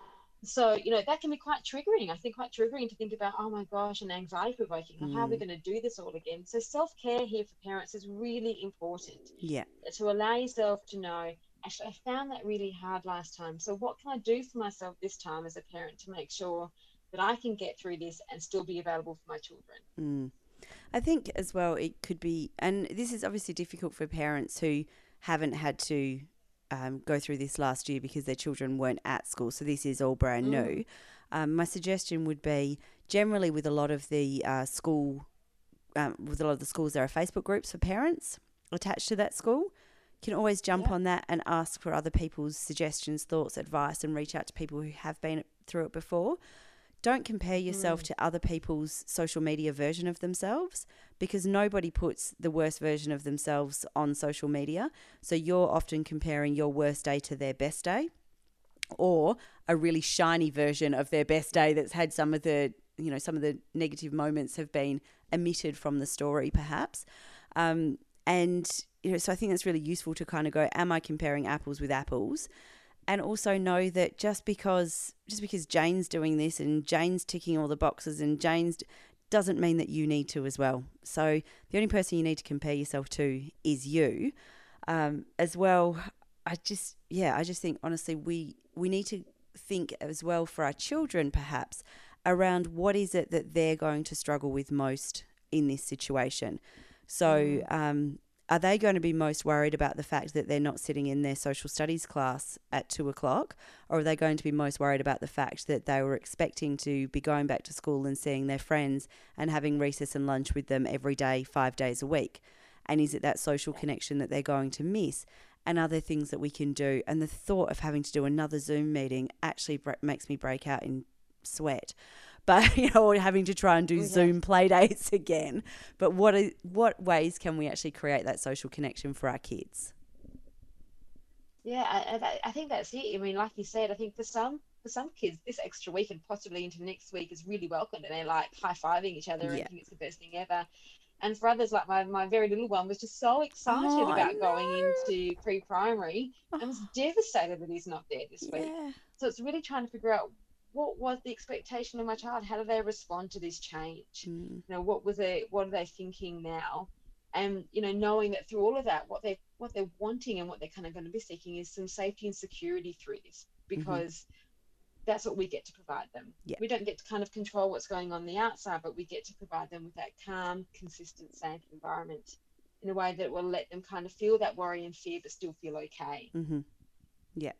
so you know that can be quite triggering i think quite triggering to think about oh my gosh and anxiety provoking mm. how are we mm. going to do this all again so self-care here for parents is really important yeah to allow yourself to know actually i found that really hard last time so what can i do for myself this time as a parent to make sure that i can get through this and still be available for my children mm. i think as well it could be and this is obviously difficult for parents who haven't had to um, go through this last year because their children weren't at school. So this is all brand mm. new. Um, my suggestion would be generally with a lot of the uh, school, um, with a lot of the schools, there are Facebook groups for parents attached to that school. You can always jump yeah. on that and ask for other people's suggestions, thoughts, advice, and reach out to people who have been through it before. Don't compare yourself mm. to other people's social media version of themselves because nobody puts the worst version of themselves on social media. So you're often comparing your worst day to their best day or a really shiny version of their best day that's had some of the, you know, some of the negative moments have been omitted from the story perhaps. Um, and you know, so I think that's really useful to kind of go, am I comparing apples with apples? And also know that just because just because Jane's doing this and Jane's ticking all the boxes and Jane's doesn't mean that you need to as well. So the only person you need to compare yourself to is you. Um, as well, I just yeah, I just think honestly we we need to think as well for our children perhaps around what is it that they're going to struggle with most in this situation. So mm. um, are they going to be most worried about the fact that they're not sitting in their social studies class at two o'clock? Or are they going to be most worried about the fact that they were expecting to be going back to school and seeing their friends and having recess and lunch with them every day, five days a week? And is it that social connection that they're going to miss? And other things that we can do. And the thought of having to do another Zoom meeting actually makes me break out in sweat but you know, having to try and do yeah. Zoom play dates again. But what are, what ways can we actually create that social connection for our kids? Yeah, I, I think that's it. I mean, like you said, I think for some for some kids, this extra week and possibly into next week is really welcomed, and they're like high fiving each other yeah. and think it's the best thing ever. And for others, like my, my very little one, was just so excited oh, about going into pre primary and was oh. devastated that he's not there this week. Yeah. So it's really trying to figure out what was the expectation of my child? How do they respond to this change? Mm. You know, what was it? What are they thinking now? And you know, knowing that through all of that, what they what they're wanting and what they're kind of going to be seeking is some safety and security through this, because mm-hmm. that's what we get to provide them. Yeah. We don't get to kind of control what's going on the outside, but we get to provide them with that calm, consistent, safe environment in a way that will let them kind of feel that worry and fear, but still feel okay. Mm-hmm. Yeah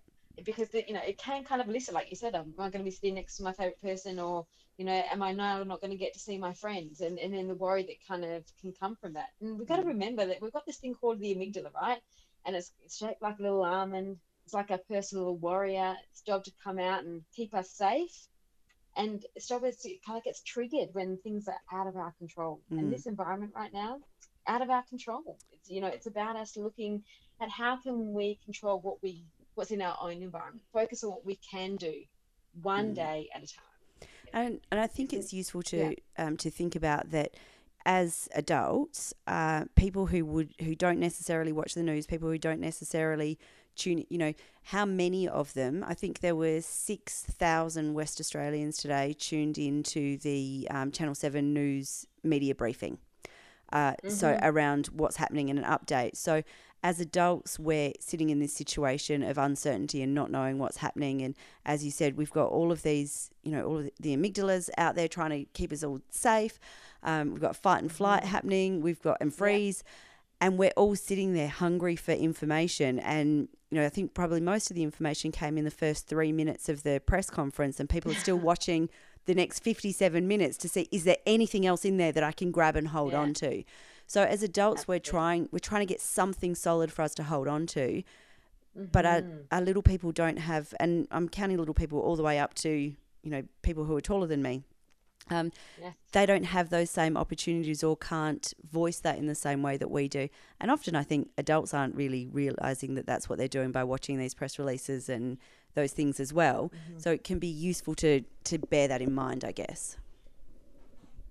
because the, you know it can kind of listen like you said am i going to be sitting next to my favorite person or you know am i now not going to get to see my friends? And, and then the worry that kind of can come from that. And we've got to mm. remember that we've got this thing called the amygdala right? And it's, it's shaped like a little almond it's like a personal warrior. Its job to come out and keep us safe and its job is to kind of gets triggered when things are out of our control. Mm. and this environment right now out of our control. It's you know it's about us looking at how can we control what we what's in our own environment. Focus on what we can do one mm. day at a time. And, and I think it's useful to yeah. um, to think about that as adults, uh, people who would who don't necessarily watch the news, people who don't necessarily tune, you know, how many of them? I think there were six thousand West Australians today tuned into the um, Channel Seven news media briefing. Uh, mm-hmm. So around what's happening in an update. So as adults, we're sitting in this situation of uncertainty and not knowing what's happening. And as you said, we've got all of these, you know, all of the amygdalas out there trying to keep us all safe. Um, we've got fight and flight mm-hmm. happening. We've got and freeze. Yeah. And we're all sitting there hungry for information. And, you know, I think probably most of the information came in the first three minutes of the press conference, and people are still watching the next 57 minutes to see is there anything else in there that I can grab and hold yeah. on to. So as adults, Absolutely. we're trying we're trying to get something solid for us to hold on to. Mm-hmm. But our, mm-hmm. our little people don't have, and I'm counting little people all the way up to you know people who are taller than me. Um, yes. They don't have those same opportunities or can't voice that in the same way that we do. And often I think adults aren't really realizing that that's what they're doing by watching these press releases and those things as well. Mm-hmm. So it can be useful to, to bear that in mind, I guess.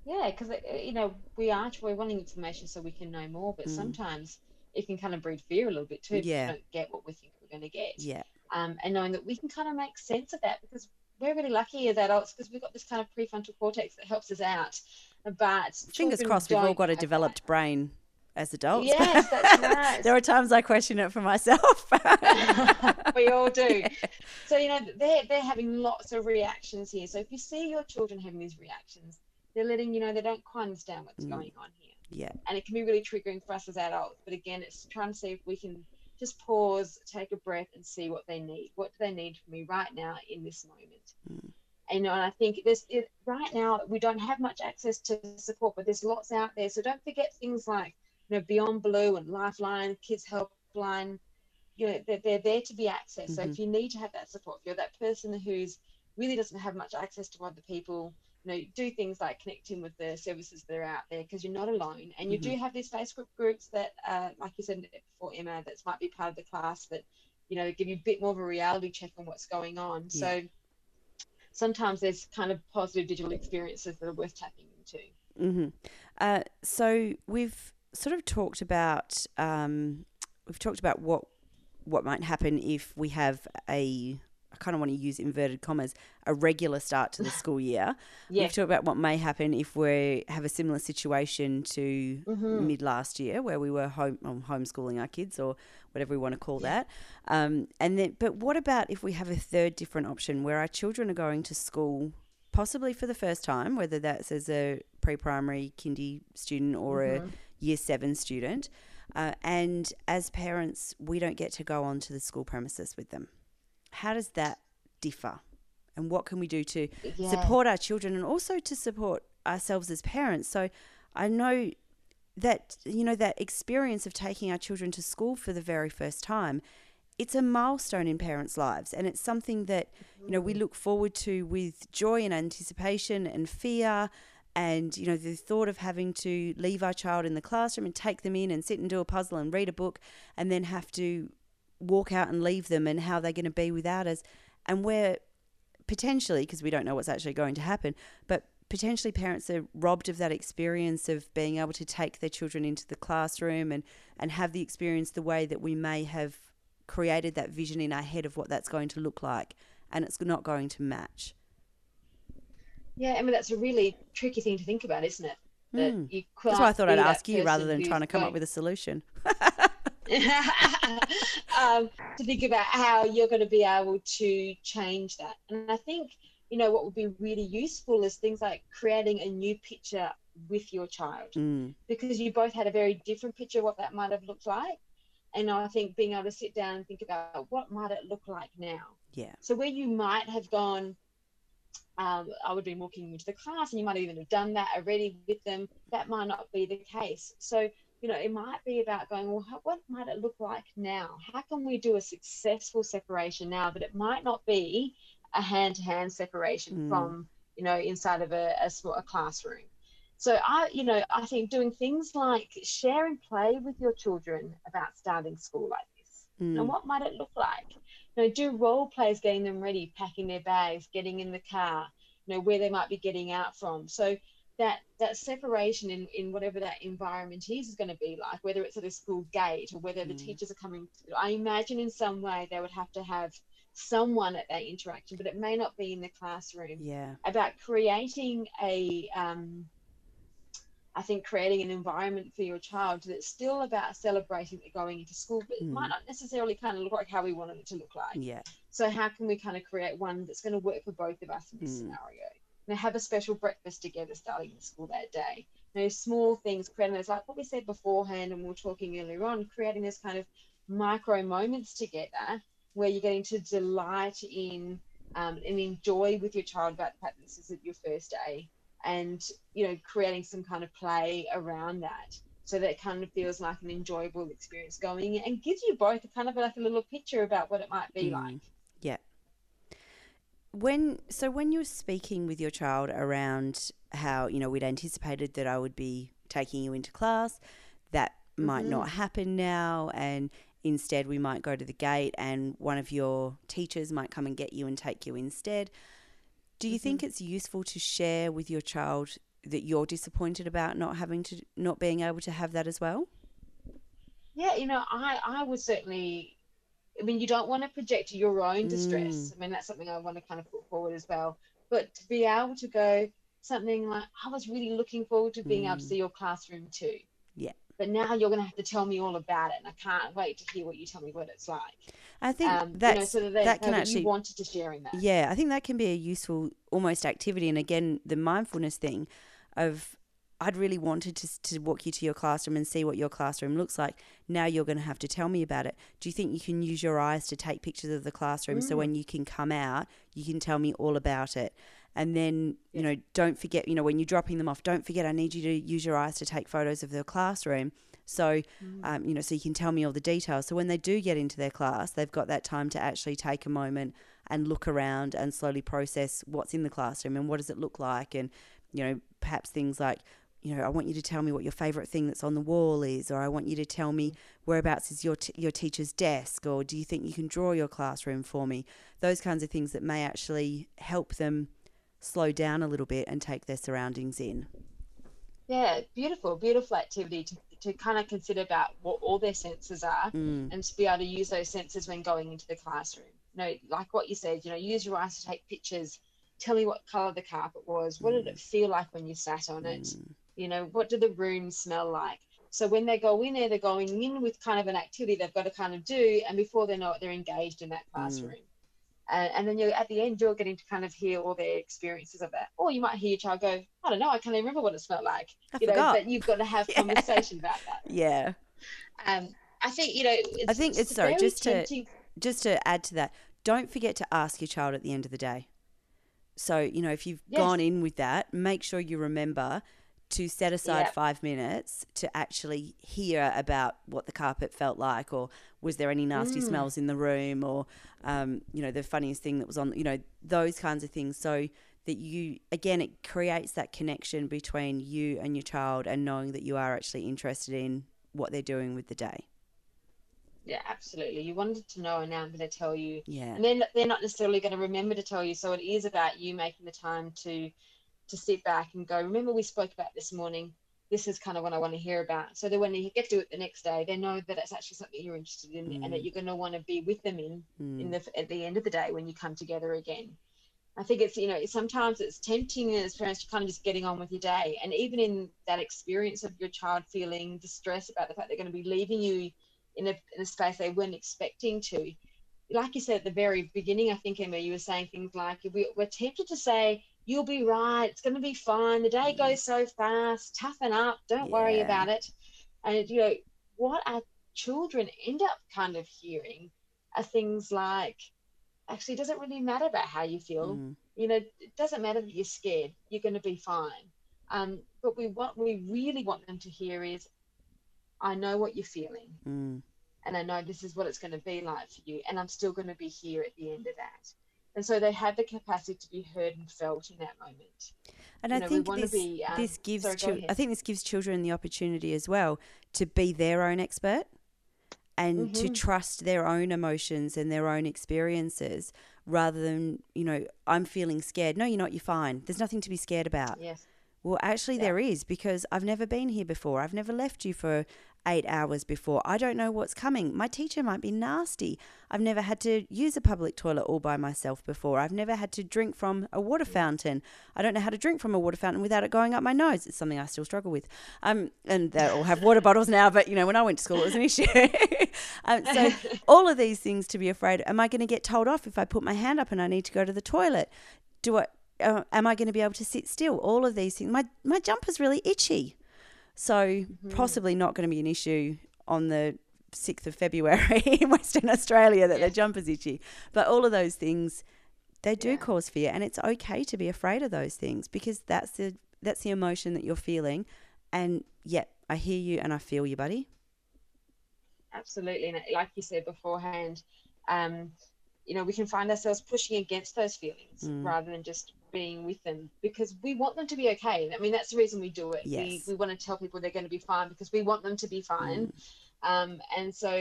Yeah, because uh, you know we are we're wanting information so we can know more, but mm. sometimes it can kind of breed fear a little bit too. Yeah. If we don't get what we think we're going to get. Yeah. Um, and knowing that we can kind of make sense of that because we're really lucky as adults because we've got this kind of prefrontal cortex that helps us out. But fingers crossed, we've all got a developed brain as adults. Yes, that's right. there are times I question it for myself. we all do. So you know they're they're having lots of reactions here. So if you see your children having these reactions, they're letting you know they don't quite understand what's mm. going on here. Yeah. And it can be really triggering for us as adults. But again, it's trying to see if we can just pause, take a breath, and see what they need. What do they need from me right now in this moment? Mm. And, you know, and I think this it, right now we don't have much access to support, but there's lots out there. So don't forget things like you know Beyond Blue and Lifeline, Kids Helpline. You know, they're, they're there to be accessed. Mm-hmm. So if mm-hmm. you need to have that support, if you're that person who's really doesn't have much access to other people, you know, do things like connecting with the services that are out there because you're not alone. And you mm-hmm. do have these Facebook groups that, uh, like you said before, Emma, that might be part of the class that, you know, give you a bit more of a reality check on what's going on. Yeah. So sometimes there's kind of positive digital experiences that are worth tapping into. Mm-hmm. Uh, so we've sort of talked about um, we've talked about what what might happen if we have a I kind of want to use inverted commas, a regular start to the school year. yeah. We've talked about what may happen if we have a similar situation to mm-hmm. mid last year, where we were home um, homeschooling our kids or whatever we want to call yeah. that. Um, and then, but what about if we have a third different option where our children are going to school, possibly for the first time, whether that's as a pre-primary kindy student or mm-hmm. a year seven student. Uh, and as parents, we don't get to go onto the school premises with them how does that differ? And what can we do to yeah. support our children and also to support ourselves as parents? So I know that, you know, that experience of taking our children to school for the very first time, it's a milestone in parents' lives. And it's something that, you know, we mm. look forward to with joy and anticipation and fear and you know the thought of having to leave our child in the classroom and take them in and sit and do a puzzle and read a book and then have to walk out and leave them and how they're going to be without us. And we're potentially, because we don't know what's actually going to happen, but potentially parents are robbed of that experience of being able to take their children into the classroom and, and have the experience the way that we may have created that vision in our head of what that's going to look like. And it's not going to match. Yeah, I mean, that's a really tricky thing to think about, isn't it? That mm. you That's why I thought I'd ask you rather than trying to come going... up with a solution. um, to think about how you're going to be able to change that. And I think, you know, what would be really useful is things like creating a new picture with your child mm. because you both had a very different picture of what that might have looked like. And I think being able to sit down and think about what might it look like now. Yeah. So where you might have gone, um, I would be walking into the class and you might even have done that already with them. That might not be the case. So you know, it might be about going, well, how, what might it look like now? How can we do a successful separation now? But it might not be a hand to hand separation mm. from, you know, inside of a, a, a classroom. So I, you know, I think doing things like share and play with your children about starting school like this. Mm. And what might it look like? You know, do role plays, getting them ready, packing their bags, getting in the car, you know, where they might be getting out from. So that that separation in, in whatever that environment is is going to be like, whether it's at a school gate or whether mm. the teachers are coming. I imagine in some way they would have to have someone at that interaction, but it may not be in the classroom. Yeah. About creating a, um, I think creating an environment for your child that's still about celebrating that going into school, but mm. it might not necessarily kind of look like how we wanted it to look like. Yeah. So how can we kind of create one that's going to work for both of us in this mm. scenario? Know, have a special breakfast together starting the school that day. You know, small things, creating those, like what we said beforehand, and we were talking earlier on, creating this kind of micro moments together where you're getting to delight in um, and enjoy with your child about the fact that this is your first day and, you know, creating some kind of play around that so that it kind of feels like an enjoyable experience going and gives you both a kind of like a little picture about what it might be mm. like. When so when you were speaking with your child around how you know we'd anticipated that I would be taking you into class, that mm-hmm. might not happen now, and instead we might go to the gate and one of your teachers might come and get you and take you instead. Do you mm-hmm. think it's useful to share with your child that you're disappointed about not having to not being able to have that as well? Yeah, you know, I I was certainly I mean, you don't want to project your own distress. Mm. I mean, that's something I want to kind of put forward as well. But to be able to go something like, I was really looking forward to being able to Mm. see your classroom too. Yeah. But now you're going to have to tell me all about it, and I can't wait to hear what you tell me what it's like. I think Um, you that's know, so that, they that can actually you wanted to share in that. Yeah, I think that can be a useful almost activity. And again, the mindfulness thing of I'd really wanted to, to walk you to your classroom and see what your classroom looks like. Now you're going to have to tell me about it. Do you think you can use your eyes to take pictures of the classroom so Mm. when you can come out, you can tell me all about it? And then, you know, don't forget, you know, when you're dropping them off, don't forget I need you to use your eyes to take photos of the classroom. So, Mm. um, you know, so you can tell me all the details. So when they do get into their class, they've got that time to actually take a moment and look around and slowly process what's in the classroom and what does it look like. And, you know, perhaps things like, you know, I want you to tell me what your favorite thing that's on the wall is, or I want you to tell me whereabouts is your, t- your teacher's desk, or do you think you can draw your classroom for me? Those kinds of things that may actually help them slow down a little bit and take their surroundings in. Yeah, beautiful, beautiful activity to, to kind of consider about what all their senses are Mm, and to be able to use those senses when going into the classroom. You know, like what you said, you know, use your eyes to take pictures, tell me what color the carpet was, what did it feel like when you sat on it, mm, you know, what do the rooms smell like? So when they go in there, they're going in with kind of an activity they've got to kind of do, and before they know it, they're engaged in that classroom. And, and then you're at the end, you're getting to kind of hear all their experiences of that. Or you might hear your child go, I don't know, I can't even remember what it smelled like. I you know, forgot. but you've got to have Yeah. conversation about that. Yeah. Um, I think you know. It's, think it's- sorry, just to- just to add to that, don't forget to ask your child at the end of the day. So, you know, if you've Yes. gone in with that, make sure you remember to set aside Yeah. five minutes to actually hear about what the carpet felt like, or was there any nasty Mm. smells in the room, or, um, you know, the funniest thing that was on, you know, those kinds of things. So that you, again, it creates that connection between you and your child and knowing that you are actually interested in what they're doing with the day. Yeah, absolutely. You wanted to know, and now I'm going to tell you. Yeah. And then they're not necessarily going to remember to tell you. So it is about you making the time to to sit back and go. Remember, we spoke about this morning. This is kind of what I want to hear about. So that when you get to it the next day, they know that it's actually something you're interested in, and that you're going to want to be with them in in Mm. the at the end of the day when you come together again. I think it's you know sometimes it's tempting as parents to kind of just getting on with your day, and even in that experience of your child feeling distress about the fact they're going to be leaving you in a, in a space they weren't expecting to. Like you said at the very beginning, I think Emma, you were saying things like we, we're tempted to say, "You'll be right. It's going to be fine. The day goes so fast. Toughen up. Don't worry about it." And you know what our children end up kind of hearing are things like, "Actually, it doesn't really matter about how you feel Mm. you know it doesn't matter that you're scared you're going to be fine um, but we what we really want them to hear is i know what you're feeling Mm. and i know this is what it's going to be like for you and i'm still going to be here at the end of that and so they have the capacity to be heard and felt in that moment And You I know, think this, be, um, this gives sorry, chil- I think this gives children the opportunity as well to be their own expert and to Mhm. trust their own emotions and their own experiences rather than, you know, I'm feeling scared. No, you're not, you're fine. There's nothing to be scared about. yes Well, actually, Yeah. there is because I've never been here before. I've never left you for eight hours before. I don't know what's coming. My teacher might be nasty. I've never had to use a public toilet all by myself before. I've never had to drink from a water fountain. I don't know how to drink from a water fountain without it going up my nose. It's something I still struggle with. Um, and they all have water bottles now, but you know, when I went to school, it was an issue. um, so all of these things to be afraid. Am I going to get told off if I put my hand up and I need to go to the toilet? Do I? Uh, am I going to be able to sit still? All of these things. My my jumper's really itchy, so possibly not going to be an issue on the sixth of February in Western Australia that Yeah. the jumper's itchy. But all of those things, they do Yeah. cause fear, and it's okay to be afraid of those things because that's the that's the emotion that you're feeling. And yeah, I hear you and I feel you, buddy. absolutely and like you said beforehand um, you know we can find ourselves pushing against those feelings Mm. rather than just being with them because we want them to be okay i mean that's the reason we do it Yes. we, we want to tell people they're going to be fine because we want them to be fine Mm. um, and so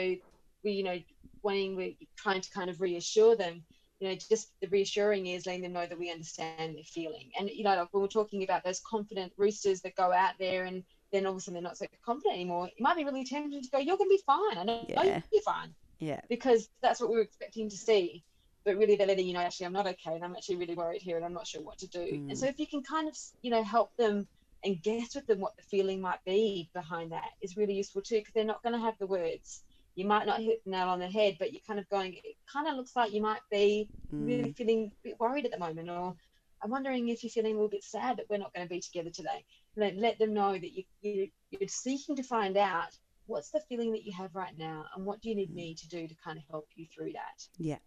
we you know wanting we're trying to kind of reassure them you know just the reassuring is letting them know that we understand their feeling and you know like when we're talking about those confident roosters that go out there and then all of a sudden they're not so confident anymore it might be really tempting to go you're going to be fine i know Yeah. you're fine Yeah. Because that's what we we're expecting to see. But really, they're letting you know, actually, I'm not okay, and I'm actually really worried here, and I'm not sure what to do. Mm. And so, if you can kind of, you know, help them and guess with them what the feeling might be behind that is really useful too, because they're not going to have the words. You might not hit the nail on the head, but you're kind of going. It kind of looks like you might be really Mm. feeling a bit worried at the moment, or I'm wondering if you're feeling a little bit sad that we're not going to be together today. Let, let them know that you, you, you're seeking to find out what's the feeling that you have right now and what do you need me to do to kind of help you through that. Yeah.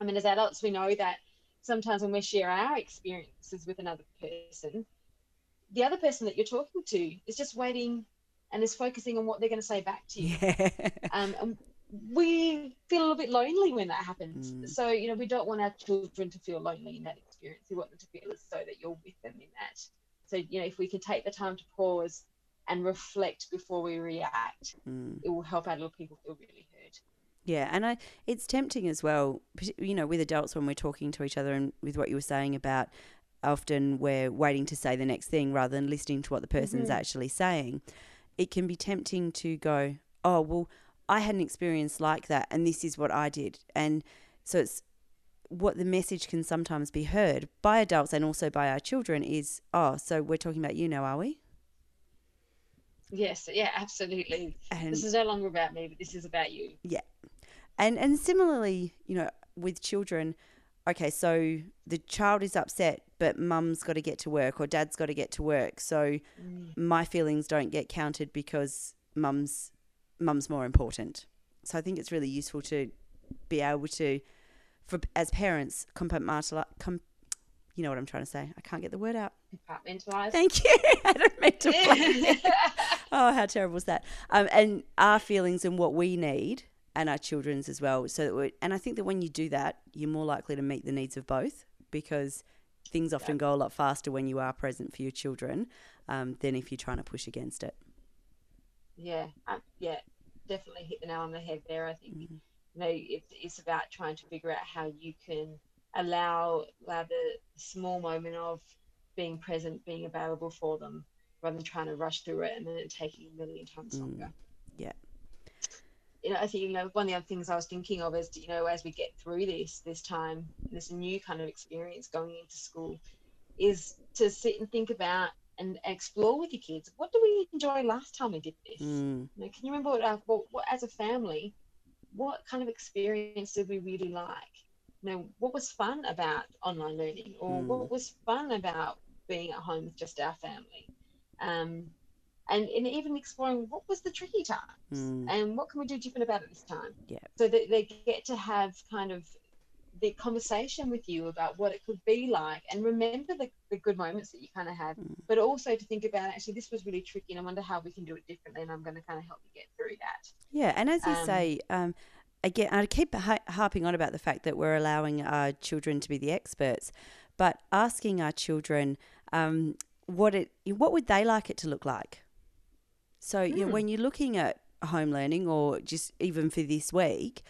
I mean, as adults, we know that sometimes when we share our experiences with another person, the other person that you're talking to is just waiting and is focusing on what they're going to say back to you. Yeah. Um, and we feel a little bit lonely when that happens. Mm. So, you know, we don't want our children to feel lonely in that experience. We want them to feel as though that you're with them in that. So, you know, if we can take the time to pause and reflect before we react, Mm. it will help our little people feel really. Yeah, and I it's tempting as well, you know, with adults when we're talking to each other and with what you were saying about often we're waiting to say the next thing rather than listening to what the person's Mhm. actually saying. It can be tempting to go, "Oh, well, I had an experience like that and this is what I did." And so it's what the message can sometimes be heard by adults and also by our children is, "Oh, so we're talking about you now, are we?" Yes, yeah, absolutely. And This is no longer about me, but this is about you. And and similarly, you know, with children, okay, so the child is upset, but mum's got to get to work or dad's got to get to work. So my feelings don't get counted because mum's mum's more important. So I think it's really useful to be able to, for as parents, compartmentalize. Com, you know what I'm trying to say. I can't get the word out. Compartmentalize. Thank you. I don't mean to. oh, how terrible is that? Um, and our feelings and what we need, and our children's as well. So and I think that when you do that, you're more likely to meet the needs of both because things often go a lot faster when you are present for your children um, than if you're trying to push against it. yeah, um, yeah, definitely hit the nail on the head there. I think Mhm. you know it's it's about trying to figure out how you can allow allow the small moment of being present, being available for them, rather than trying to rush through it and then it taking a million times Mm, longer. yeah. You know, I think you know one of the other things I was thinking of is you know as we get through this this time, this new kind of experience going into school, is to sit and think about and explore with your kids. What do we enjoy last time we did this? Mm, You know, can you remember what, our, what, what, as a family, what kind of experience did we really like? You know, what was fun about online learning, or Mm. what was fun about being at home with just our family? Um, and, and even exploring what was the tricky times, Mm. and what can we do different about it this time? Yeah. So that they get to have kind of the conversation with you about what it could be like, and remember the, the good moments that you kind of had, Mm. but also to think about actually this was really tricky, and I wonder how we can do it differently, and I'm going to kind of help you get through that. Yeah, and as you Um, say, um, again, I keep harping on about the fact that we're allowing our children to be the experts, but asking our children um, what it, what would they like it to look like. So you know, Hmm. when you're looking at home learning, or just even for this week,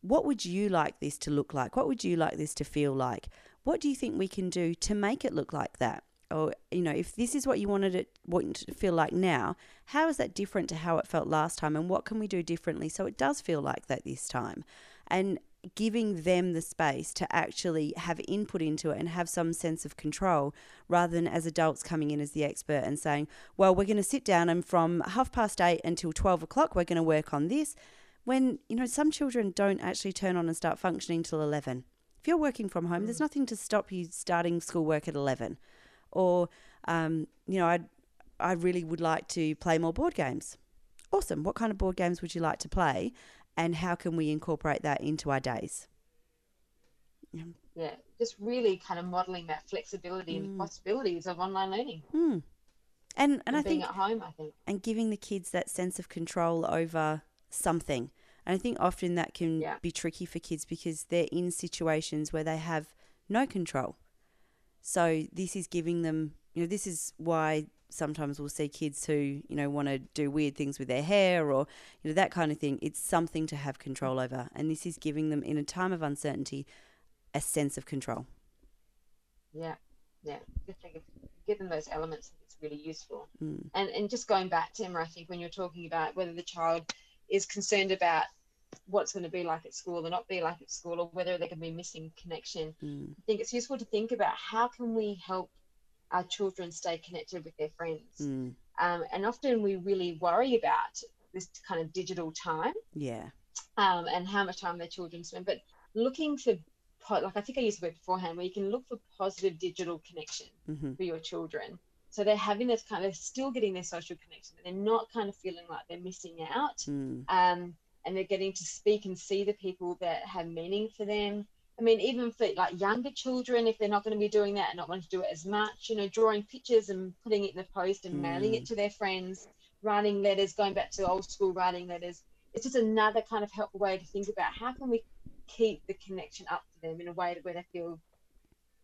what would you like this to look like? What would you like this to feel like? What do you think we can do to make it look like that? Or you know, if this is what you wanted it want it to feel like now, how is that different to how it felt last time and what can we do differently so it does feel like that this time and giving them the space to actually have input into it and have some sense of control rather than as adults coming in as the expert and saying well we're going to sit down and from half past eight until 12 o'clock we're going to work on this when you know some children don't actually turn on and start functioning till 11 if you're working from home there's nothing to stop you starting schoolwork at 11 or um, you know i I really would like to play more board games. Awesome. What kind of board games would you like to play? And how can we incorporate that into our days? Yeah, just really kind of modeling that flexibility and Mm. the possibilities of online learning Hmm. And, and and, I think at home. I think. and giving the kids that sense of control over something. And I think often that can Yeah. be tricky for kids because they're in situations where they have no control. So this is giving them, you know, this is why sometimes we'll see kids who, you know, want to do weird things with their hair or, you know, that kind of thing. It's something to have control over. And this is giving them, in a time of uncertainty, a sense of control. Yeah, yeah. Just think of, give them those elements. It's really useful. Mm. And and just going back to Emma, I think when you're talking about whether the child is concerned about what's going to be like at school or not be like at school or whether they're going to be missing connection Mm. i think it's useful to think about how can we help our children stay connected with their friends Mm. um, and often we really worry about this kind of digital time Yeah. um, and how much time their children spend but looking for like i think i used the word beforehand where you can look for positive digital connection hmm for your children. So they're having this kind of still getting their social connection, but they're not kind of feeling like they're missing out. Mm. Um, and they're getting to speak and see the people that have meaning for them. I mean, even for like younger children, if they're not going to be doing that and not wanting to do it as much, you know, drawing pictures and putting it in the post and mailing it to their friends, writing letters, going back to old school writing letters. It's just another kind of helpful way to think about how can we keep the connection up for them in a way that where they feel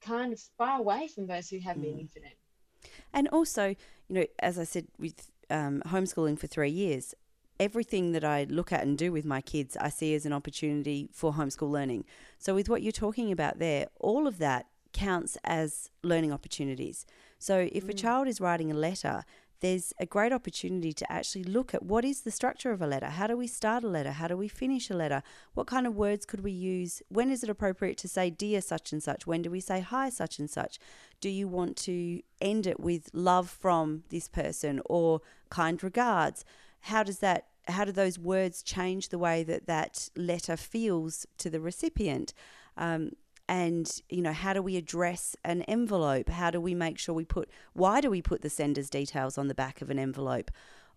kind of far away from those who have meaning for them. And also, you know, as I said, with um, homeschooling for three years, everything that I look at and do with my kids, I see as an opportunity for homeschool learning. So, with what you're talking about there, all of that counts as learning opportunities. So, if a mm. child is writing a letter, there's a great opportunity to actually look at what is the structure of a letter? How do we start a letter? How do we finish a letter? What kind of words could we use? When is it appropriate to say dear such and such? When do we say hi such and such? Do you want to end it with love from this person or kind regards? How does that how do those words change the way that that letter feels to the recipient? Um, and you know how do we address an envelope? How do we make sure we put why do we put the sender's details on the back of an envelope?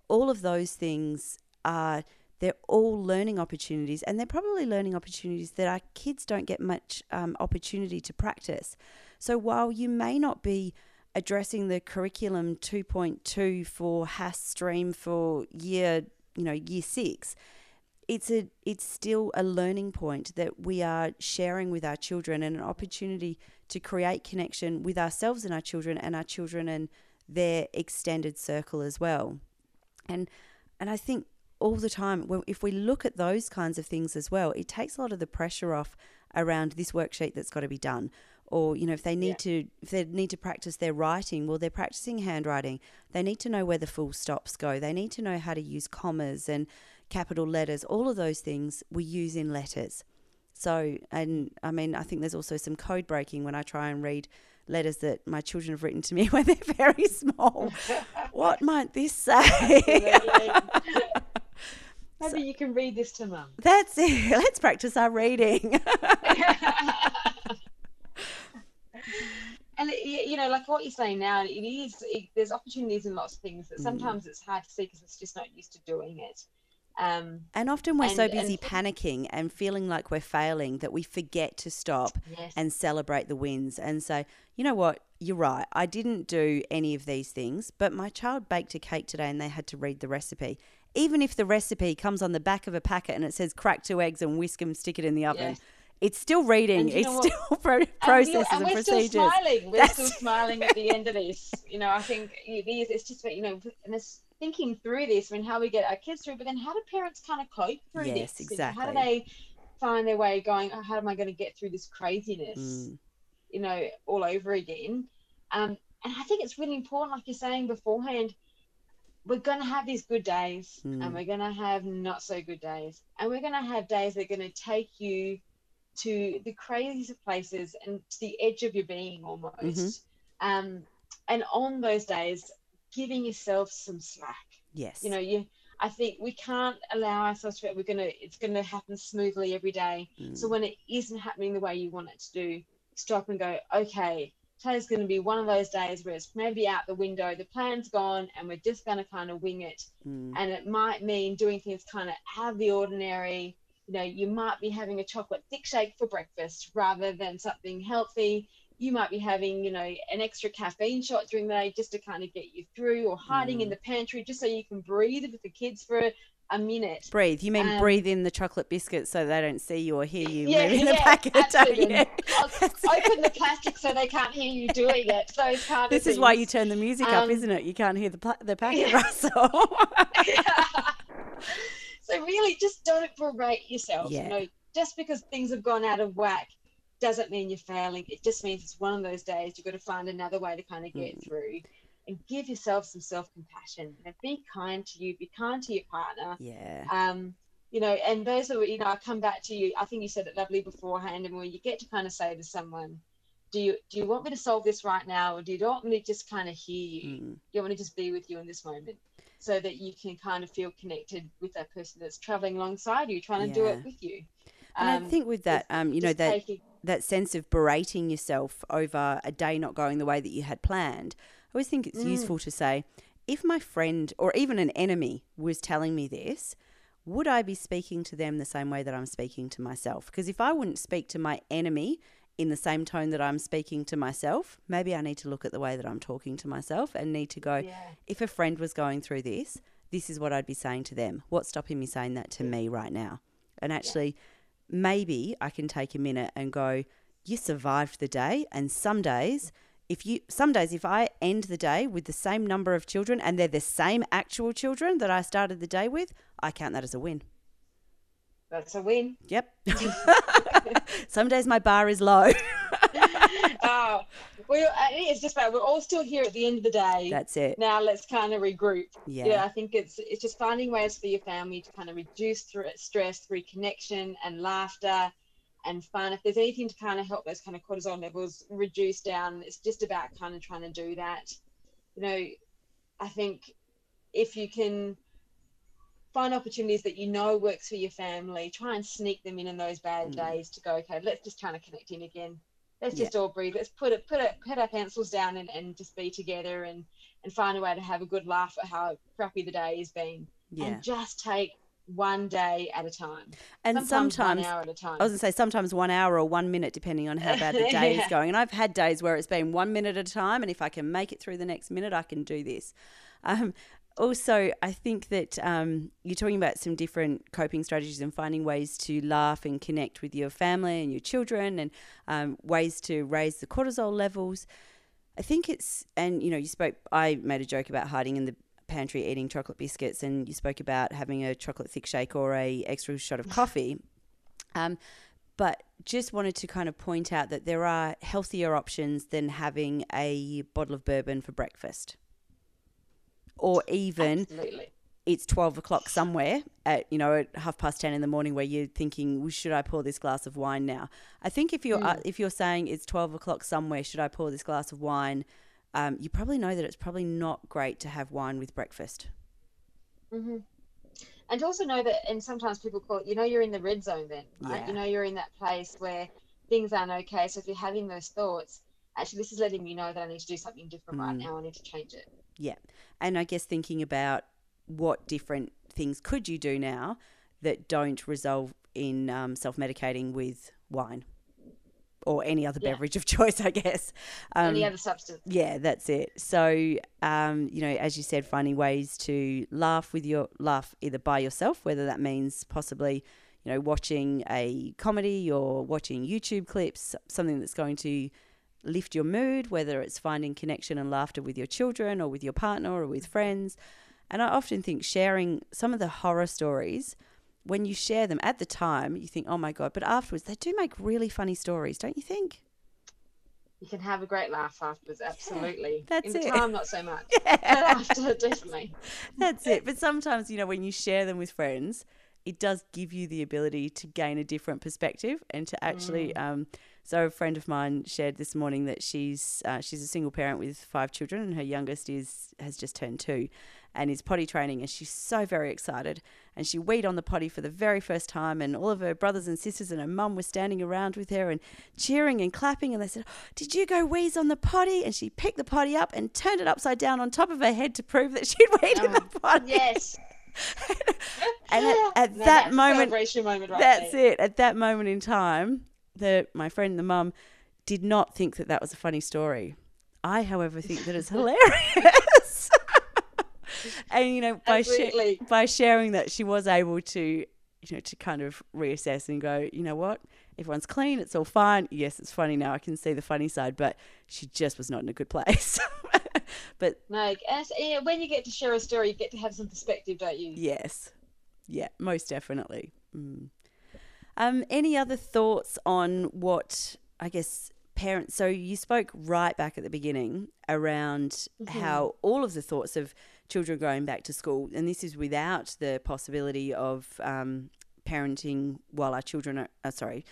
All of those things are they're all learning opportunities and they're probably learning opportunities that our kids don't get much um, opportunity to practice. So while you may not be addressing the curriculum 2.2 for HASS stream for year you know year six it's a it's still a learning point that we are sharing with our children and an opportunity to create connection with ourselves and our children and our children and their extended circle as well. And and I think all the time if we look at those kinds of things as well it takes a lot of the pressure off around this worksheet that's got to be done or you know if they need to if they need to practice their writing well they're practicing handwriting they need to know where the full stops go they need to know how to use commas and capital letters, all of those things we use in letters. So, and I mean, I think there's also some code breaking when I try and read letters that my children have written to me when they're very small. what might this say? Maybe you can read this to mum. That's it. Let's practice our reading. And it, you know, like what you're saying now, it is. It, there's opportunities in lots of things Mm. that sometimes it's hard to see because it's just not used to doing it. Um, and often we're so And- and busy for- panicking and feeling like we're failing that we forget to stop yes. and celebrate the wins and say, you know what, you're right. I didn't do any of these things, but my child baked a cake today and they had to read the recipe. Even if the recipe comes on the back of a packet and it says crack two eggs and whisk them, stick it in the oven, Yes. It's still reading. It's still pro- processes and, and we're procedures. still smiling. We're That's- still smiling at the end of this. You know, I think is. It's just you know, and it's thinking through this I and how we get our kids through. But then, how do parents kind of cope through Yes, this? Know, How do they find their way going? Oh, how am I going to get through this craziness? Mm. You know, all over again. Um, and I think it's really important, like you're saying beforehand. We're going to have these good days, Mm. and we're going to have not so good days, and we're going to have days that are going to take you to the craziest places and to the edge of your being almost. Mm-hmm. Um, and on those days, giving yourself some slack. Yes. You know, you. I think we can't allow ourselves to. We're gonna. It's gonna happen smoothly every day. Mm. So when it isn't happening the way you want it to do, stop and go. Okay, today's going to be one of those days where it's maybe out the window. The plan's gone, and we're just going to kind of wing it Mm. and it might mean doing things kind of out of the ordinary. You know, you might be having a chocolate thick shake for breakfast rather than something healthy. You might be having, you know, an extra caffeine shot during the day just to kind of get you through, or hiding in Mm. the pantry just so you can breathe with the kids for a minute. Breathe. You mean Um, breathe in the chocolate biscuits so they don't see you or hear you Yeah, moving the yeah, packet, absolutely. Open the plastic so they can't hear you doing it. Those kind of This is why you turn the music up, Um, isn't it? You can't hear the the packet yeah. rustle. so really just don't berate yourself Yeah. you know just because things have gone out of whack doesn't mean you're failing it just means it's one of those days you've got to find another way to kind of get Mm. through and give yourself some self-compassion and be kind to you be kind to your partner yeah. um you know, and those are, you know, I come back to you. I think you said it lovely beforehand, and when you get to kind of say to someone, do you do you want me to solve this right now, or do you want me to just kind of hear you? Mm. Do you want me to just be with you in this moment, so that you can kind of feel connected with that person that's traveling alongside you, trying to do it with you. And I Um, think with that, um, you know, that taking- that sense of berating yourself over a day not going the way that you had planned, I always think it's Mm. useful to say, if my friend or even an enemy was telling me this, would I be speaking to them the same way that I'm speaking to myself? Because if I wouldn't speak to my enemy in the same tone that I'm speaking to myself, maybe I need to look at the way that I'm talking to myself and need to go, Yeah. if a friend was going through this, this is what I'd be saying to them. What's stopping me saying that to me right now? And actually, maybe I can take a minute and go, you survived the day. And some days, if you, some days, if I end the day with the same number of children and they're the same actual children that I started the day with, I count that as a win. That's a win. Yep. some days my bar is low. oh, well, uh, it's just about we're all still here at the end of the day. That's it. now let's kind of regroup. Yeah. Yeah, I think it's it's just finding ways for your family to kind of reduce stress through connection and laughter, and fun. If there's anything to kind of help those kind of cortisol levels reduce down, it's just about kind of trying to do that. You know, I think if you can find opportunities that you know works for your family, try and sneak them in in those bad Mm. days to go. Okay, let's just try to connect in again. Let's Yeah. just all breathe. Let's put it, put it, put our pencils down and, and just be together and and find a way to have a good laugh at how crappy the day has been. Yeah. And just take one day at a time. And sometimes, sometimes, one hour at a time. I was going to say sometimes one hour or one minute, depending on how bad the day is going. And I've had days where it's been one minute at a time, and if I can make it through the next minute, I can do this. Um, also, I think that um, you're talking about some different coping strategies and finding ways to laugh and connect with your family and your children, and um, ways to raise the cortisol levels. I think it's, and you know, you spoke, I made a joke about hiding in the pantry eating chocolate biscuits, and you spoke about having a chocolate thick shake or a extra shot of coffee. Um, but just wanted to kind of point out that there are healthier options than having a bottle of bourbon for breakfast. Or even Absolutely. it's 12 o'clock somewhere at, you know, at half past 10 in the morning where you're thinking, well, should I pour this glass of wine now? I think if you're, uh, if you're saying it's 12 o'clock somewhere, should I pour this glass of wine? Um, you probably know that it's probably not great to have wine with breakfast. hmm And also know that, and sometimes people call it, you know, you're in the red zone then, right? Yeah. You know, you're in that place where things aren't okay. So if you're having those thoughts, actually, this is letting me know that I need to do something different right Mm. now. I need to change it. Yeah. And I guess thinking about what different things could you do now that don't result in um, self medicating with wine or any other Yeah. beverage of choice, I guess. Um, Any other substance. yeah, that's it. So, um, you know, as you said, finding ways to laugh with your laugh either by yourself, whether that means possibly, you know, watching a comedy or watching YouTube clips, something that's going to lift your mood, whether it's finding connection and laughter with your children or with your partner or with friends. And I often think sharing some of the horror stories, when you share them at the time, you think, oh my God, but afterwards, they do make really funny stories, don't you think? You can have a great laugh afterwards. Absolutely. that's in the it. time, not so much. But after, definitely. That's it. But sometimes, you know, when you share them with friends, it does give you the ability to gain a different perspective and to actually. Um, so a friend of mine shared this morning that she's uh, she's a single parent with five children, and her youngest is has just turned two, and is potty training, and she's so very excited. And she weed on the potty for the very first time, and all of her brothers and sisters and her mum were standing around with her and cheering and clapping. And they said, "Did you go wheeze on the potty?" And she picked the potty up and turned it upside down on top of her head to prove that she'd weed in the potty. Yes. And at, at Now that moment, moment right that's there. it. At that moment in time, the my friend, the mum, did not think that that was a funny story. I, however, think that it's hilarious. and you know, by Absolutely. by sharing that, she was able to, you know, to kind of reassess and go, you know what, everyone's clean, it's all fine. Yes, it's funny now. I can see the funny side, but she just was not in a good place. but No, as, yeah, when you get to share a story, you get to have some perspective, don't you? Yes. Yeah, most definitely. Mm. Um, any other thoughts on what I guess parents? So you spoke right back at the beginning around how all of the thoughts of children going back to school, and this is without the possibility of um, parenting while our children are, uh, sorry,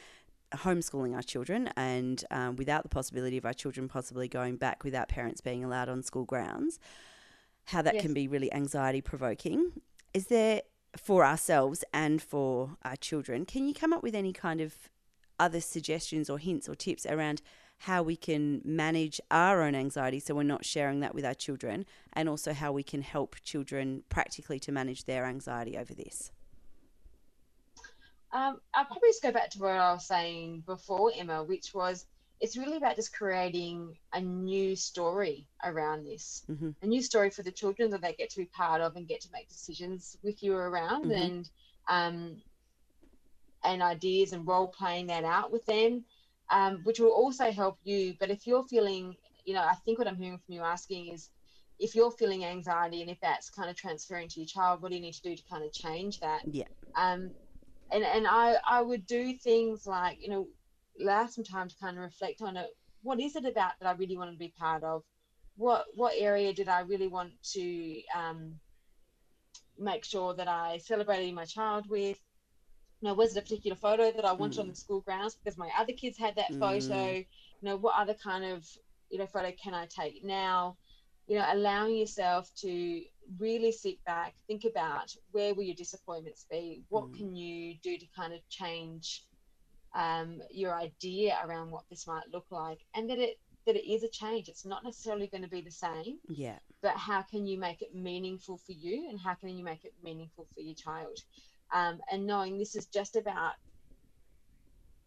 homeschooling our children and um, without the possibility of our children possibly going back without parents being allowed on school grounds, how that yes. can be really anxiety provoking. Is there, for ourselves and for our children, can you come up with any kind of other suggestions or hints or tips around how we can manage our own anxiety so we're not sharing that with our children, and also how we can help children practically to manage their anxiety over this? Um, I'll probably just go back to what I was saying before, Emma, which was it's really about just creating a new story around this, mm-hmm. a new story for the children that they get to be part of and get to make decisions with you around, mm-hmm. and um, and ideas and role playing that out with them, um, which will also help you. But if you're feeling, you know, I think what I'm hearing from you asking is if you're feeling anxiety and if that's kind of transferring to your child, what do you need to do to kind of change that? Yeah. Um, and and I I would do things like you know allow some time to kind of reflect on it. What is it about that I really want to be part of? What what area did I really want to um, make sure that I celebrated my child with? You know, was it a particular photo that I wanted mm. on the school grounds because my other kids had that mm. photo? You know, what other kind of you know photo can I take now? You know, allowing yourself to really sit back, think about where will your disappointments be? What mm. can you do to kind of change um, your idea around what this might look like? And that it that it is a change. It's not necessarily going to be the same. Yeah. But how can you make it meaningful for you, and how can you make it meaningful for your child? Um, and knowing this is just about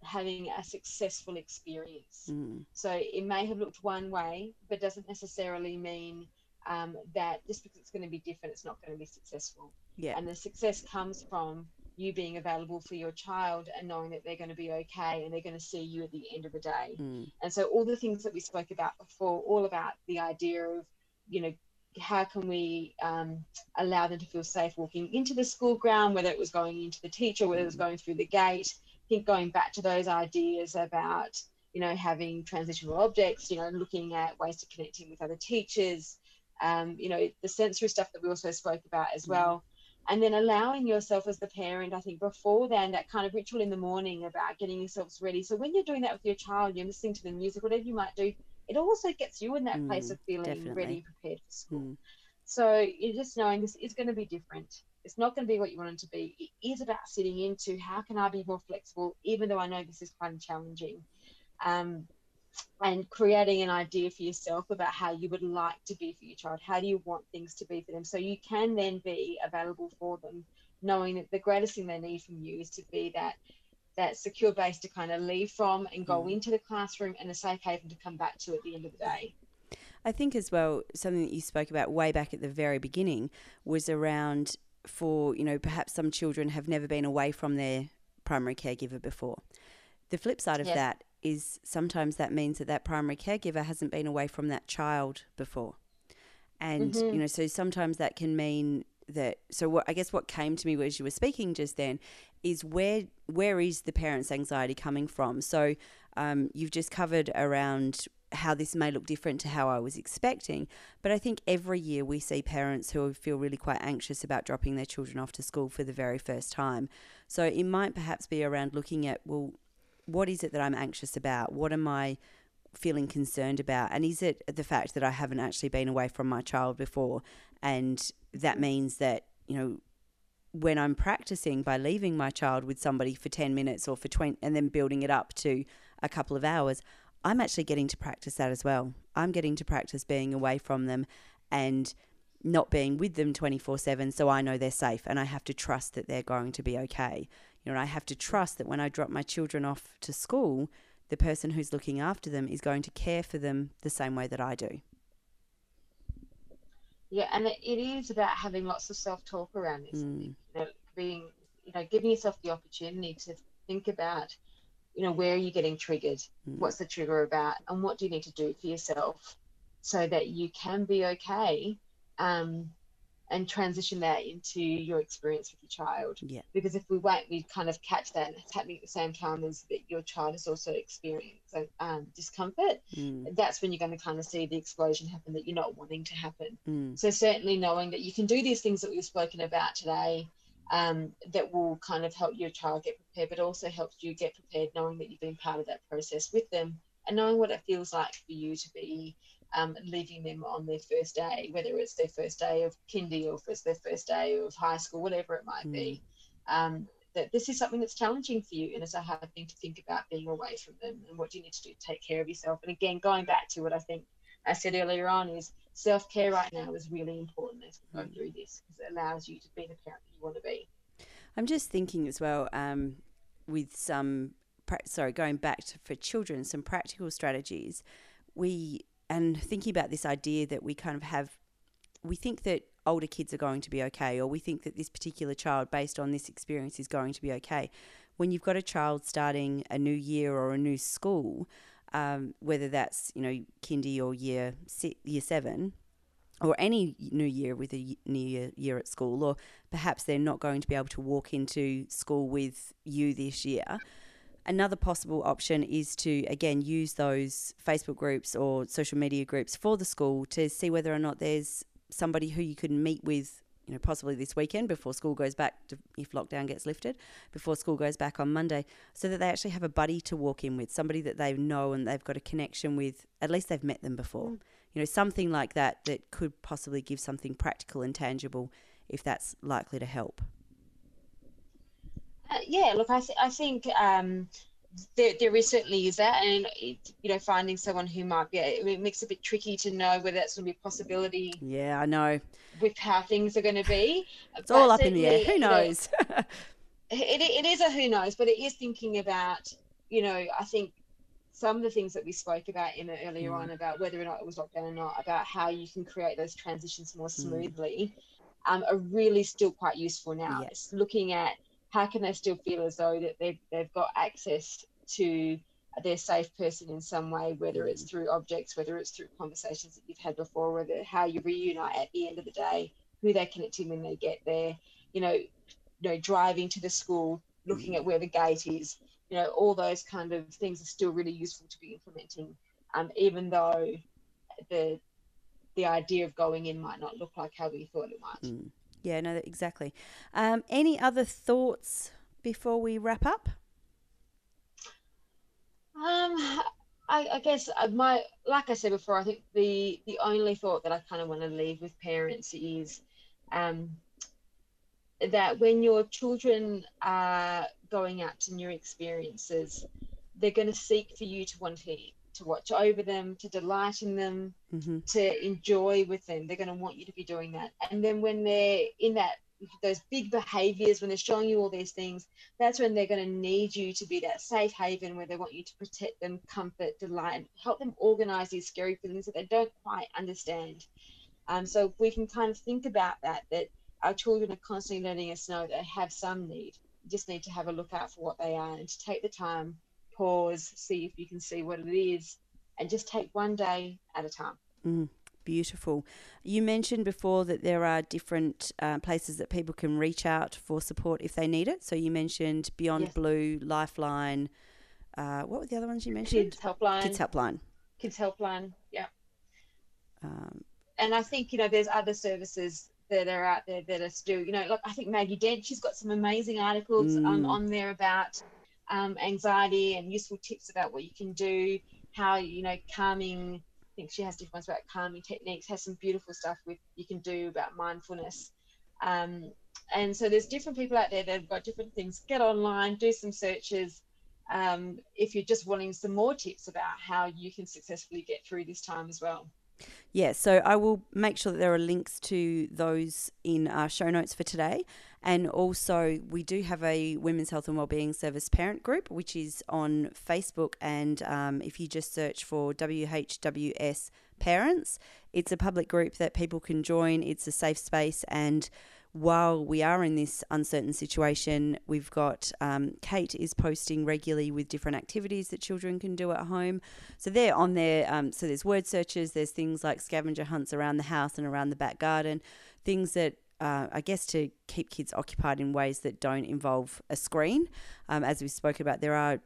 having a successful experience. Mm. So it may have looked one way, but doesn't necessarily mean um, that just because it's going to be different, it's not going to be successful. Yeah. And the success comes from you being available for your child and knowing that they're going to be okay and they're going to see you at the end of the day. Mm. And so all the things that we spoke about before, all about the idea of, you know, how can we um, allow them to feel safe walking into the school ground, whether it was going into the teacher, whether it was mm. going through the gate. I think going back to those ideas about, you know, having transitional objects, you know, looking at ways to connecting with other teachers, um, you know, the sensory stuff that we also spoke about as mm-hmm. well. And then allowing yourself as the parent, I think before then, that kind of ritual in the morning about getting yourselves ready. So when you're doing that with your child, you're listening to the music, whatever you might do, it also gets you in that mm, place of feeling definitely. ready, prepared for school. Mm. So you're just knowing this is going to be different. It's not going to be what you want it to be. It is about sitting into how can I be more flexible, even though I know this is kind of challenging. Um, and creating an idea for yourself about how you would like to be for your child. How do you want things to be for them? So you can then be available for them, knowing that the greatest thing they need from you is to be that that secure base to kind of leave from and go mm. into the classroom and a safe haven to come back to at the end of the day. I think as well something that you spoke about way back at the very beginning was around for you know perhaps some children have never been away from their primary caregiver before. The flip side of yes. that is sometimes that means that that primary caregiver hasn't been away from that child before. And, mm-hmm. you know, so sometimes that can mean that so what I guess what came to me as you were speaking just then is where where is the parent's anxiety coming from? So um, you've just covered around how this may look different to how I was expecting, but I think every year we see parents who feel really quite anxious about dropping their children off to school for the very first time. So it might perhaps be around looking at well what is it that I'm anxious about? What am I feeling concerned about? And is it the fact that I haven't actually been away from my child before? And that means that, you know, when I'm practicing by leaving my child with somebody for 10 minutes or for 20 and then building it up to a couple of hours, I'm actually getting to practice that as well. I'm getting to practice being away from them and not being with them 24 7 so I know they're safe and I have to trust that they're going to be okay. You know, I have to trust that when I drop my children off to school, the person who's looking after them is going to care for them the same way that I do. Yeah, and it is about having lots of self talk around this. Mm. You know, being, you know, giving yourself the opportunity to think about, you know, where are you getting triggered? Mm. What's the trigger about? And what do you need to do for yourself so that you can be okay um, and transition that into your experience with your child. Yeah. Because if we wait, we kind of catch that it's happening at the same time as that your child is also experiencing um, discomfort. Mm. That's when you're going to kind of see the explosion happen that you're not wanting to happen. Mm. So certainly knowing that you can do these things that we've spoken about today. um, that will kind of help your child get prepared, but also helps you get prepared knowing that you've been part of that process with them and knowing what it feels like for you to be um, leaving them on their first day, whether it's their first day of kindy or if it's their first day of high school, whatever it might mm. be. Um, that this is something that's challenging for you and it's a hard thing to think about being away from them and what do you need to do to take care of yourself. And again, going back to what I think I said earlier on is self care right now is really important as we go mm. through this because it allows you to be the parent that you want to be. I'm just thinking as well um, with some, sorry, going back to, for children, some practical strategies. We, and thinking about this idea that we kind of have, we think that older kids are going to be okay, or we think that this particular child, based on this experience, is going to be okay. When you've got a child starting a new year or a new school, um, whether that's you know kindy or year year seven, or any new year with a new year, year at school, or perhaps they're not going to be able to walk into school with you this year. Another possible option is to again use those Facebook groups or social media groups for the school to see whether or not there's somebody who you could meet with you know, possibly this weekend before school goes back, to, if lockdown gets lifted, before school goes back on Monday, so that they actually have a buddy to walk in with, somebody that they know and they've got a connection with. At least they've met them before. Mm. You know, something like that that could possibly give something practical and tangible if that's likely to help. Uh, yeah, look, I, th- I think um, there, there is certainly is that, and you know, finding someone who might be, it makes it a bit tricky to know whether that's going to be a possibility. Yeah, I know. With how things are going to be, it's but all up in the air. Who knows? You know, it, it is a who knows, but it is thinking about, you know, I think some of the things that we spoke about in earlier mm. on about whether or not it was lockdown or not, about how you can create those transitions more mm. smoothly, mm. um, are really still quite useful now. Yes. Looking at how can they still feel as though that they've, they've got access to their safe person in some way, whether it's through objects, whether it's through conversations that you've had before, whether how you reunite at the end of the day, who they connect to when they get there, you know, you know, driving to the school, looking at where the gate is, you know, all those kind of things are still really useful to be implementing, um, even though the the idea of going in might not look like how we thought it might. Mm. Yeah, no, exactly. Um, any other thoughts before we wrap up? Um, I, I guess uh, my, like I said before, I think the the only thought that I kind of want to leave with parents is, um, that when your children are going out to new experiences, they're going to seek for you to want to to watch over them, to delight in them, mm-hmm. to enjoy with them. They're going to want you to be doing that. And then when they're in that those big behaviors when they're showing you all these things that's when they're going to need you to be that safe haven where they want you to protect them comfort delight and help them organize these scary feelings that they don't quite understand um, so we can kind of think about that that our children are constantly letting us know they have some need you just need to have a look out for what they are and to take the time pause see if you can see what it is and just take one day at a time mm beautiful. You mentioned before that there are different uh, places that people can reach out for support if they need it. So you mentioned Beyond yes. Blue, Lifeline. Uh, what were the other ones you mentioned? Kids Helpline. Kids Helpline. Kids Helpline. Yeah. Um, and I think you know there's other services that are out there that are still you know like I think Maggie Dent she's got some amazing articles um, mm. um, on there about um, anxiety and useful tips about what you can do, how you know calming I think she has different ones about calming techniques, has some beautiful stuff with you can do about mindfulness. Um, and so there's different people out there that have got different things. Get online, do some searches. Um, if you're just wanting some more tips about how you can successfully get through this time as well. Yeah, so I will make sure that there are links to those in our show notes for today. And also, we do have a Women's Health and Wellbeing Service parent group, which is on Facebook. And um, if you just search for WHWS Parents, it's a public group that people can join. It's a safe space. And while we are in this uncertain situation, we've got um, Kate is posting regularly with different activities that children can do at home. So they're on there. Um, so there's word searches, there's things like scavenger hunts around the house and around the back garden, things that uh, I guess to keep kids occupied in ways that don't involve a screen. Um, as we spoke about, there are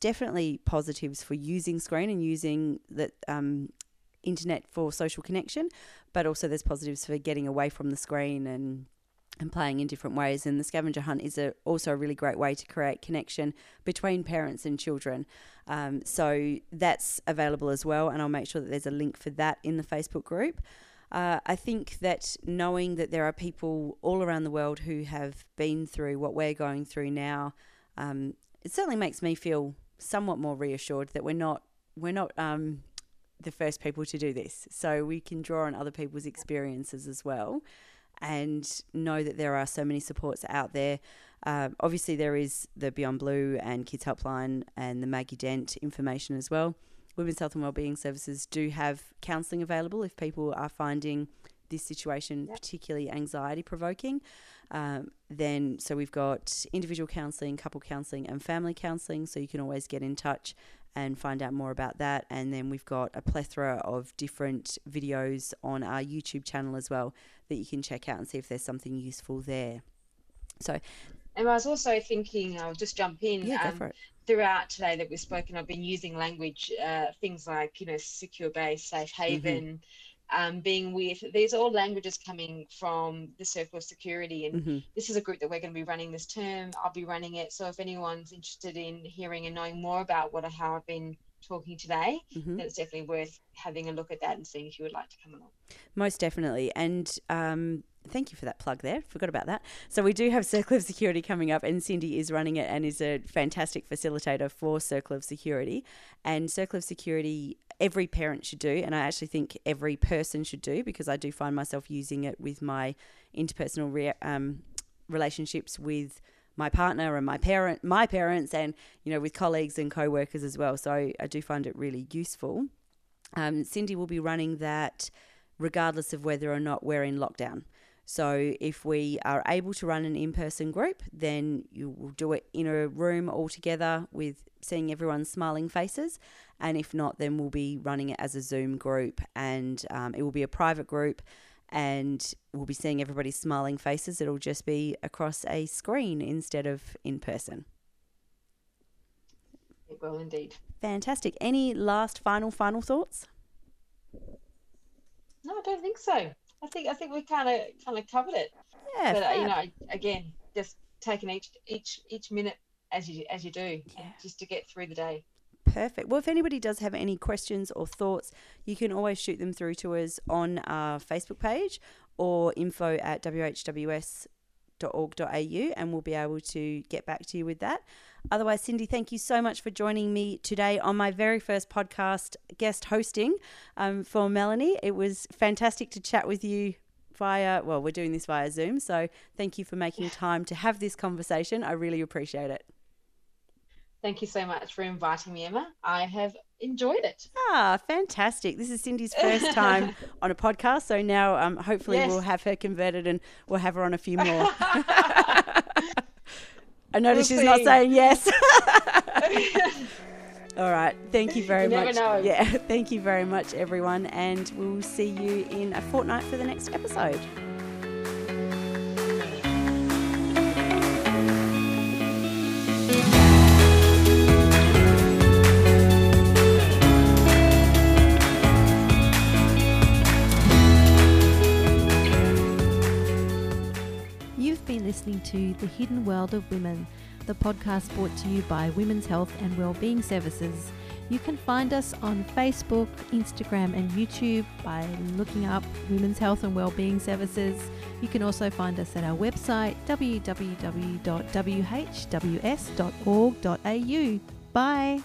definitely positives for using screen and using the um, internet for social connection, but also there's positives for getting away from the screen and and playing in different ways. And the scavenger hunt is a, also a really great way to create connection between parents and children. Um, so that's available as well, and I'll make sure that there's a link for that in the Facebook group. Uh, I think that knowing that there are people all around the world who have been through what we're going through now, um, it certainly makes me feel somewhat more reassured that we're not we're not um, the first people to do this. So we can draw on other people's experiences as well and know that there are so many supports out there. Uh, obviously, there is the Beyond Blue and Kids Helpline and the Maggie Dent information as well. Women's Health and Wellbeing Services do have counselling available if people are finding this situation yep. particularly anxiety provoking. Um, then, so we've got individual counselling, couple counselling, and family counselling. So you can always get in touch and find out more about that. And then we've got a plethora of different videos on our YouTube channel as well that you can check out and see if there's something useful there. So, and I was also thinking, I'll just jump in. Yeah, um, go for it. Throughout today that we've spoken, I've been using language, uh, things like, you know, secure base, safe mm-hmm. haven. Mm-hmm um, being with these are all languages coming from the circle of security and mm-hmm. this is a group that we're going to be running this term i'll be running it so if anyone's interested in hearing and knowing more about what how i've been talking today mm-hmm. then it's definitely worth having a look at that and seeing if you would like to come along most definitely and um, thank you for that plug there. Forgot about that. So we do have Circle of Security coming up, and Cindy is running it and is a fantastic facilitator for Circle of Security. And Circle of Security every parent should do, and I actually think every person should do because I do find myself using it with my interpersonal re- um, relationships with my partner and my parent, my parents, and you know with colleagues and co-workers as well. So I, do find it really useful. Um, Cindy will be running that regardless of whether or not we're in lockdown. So if we are able to run an in-person group, then you will do it in a room all together with seeing everyone's smiling faces. And if not, then we'll be running it as a Zoom group and um, it will be a private group and we'll be seeing everybody's smiling faces. It'll just be across a screen instead of in person. It will indeed. Fantastic. Any last final final thoughts? No, I don't think so. I think I think we kind of kind of covered it. Yeah. But uh, you know, again, just taking each each each minute as you as you do, yeah. just to get through the day. Perfect. Well, if anybody does have any questions or thoughts, you can always shoot them through to us on our Facebook page or info at whws.org.au and we'll be able to get back to you with that. Otherwise, Cindy, thank you so much for joining me today on my very first podcast guest hosting um, for Melanie. It was fantastic to chat with you via, well, we're doing this via Zoom. So thank you for making time to have this conversation. I really appreciate it. Thank you so much for inviting me, Emma. I have enjoyed it. Ah, fantastic. This is Cindy's first time on a podcast. So now um, hopefully yes. we'll have her converted and we'll have her on a few more. I notice we'll she's see. not saying yes. All right. Thank you very you much. Yeah. Thank you very much, everyone. And we'll see you in a fortnight for the next episode. Listening to The Hidden World of Women, the podcast brought to you by Women's Health and Wellbeing Services. You can find us on Facebook, Instagram, and YouTube by looking up Women's Health and Wellbeing Services. You can also find us at our website www.whws.org.au. Bye.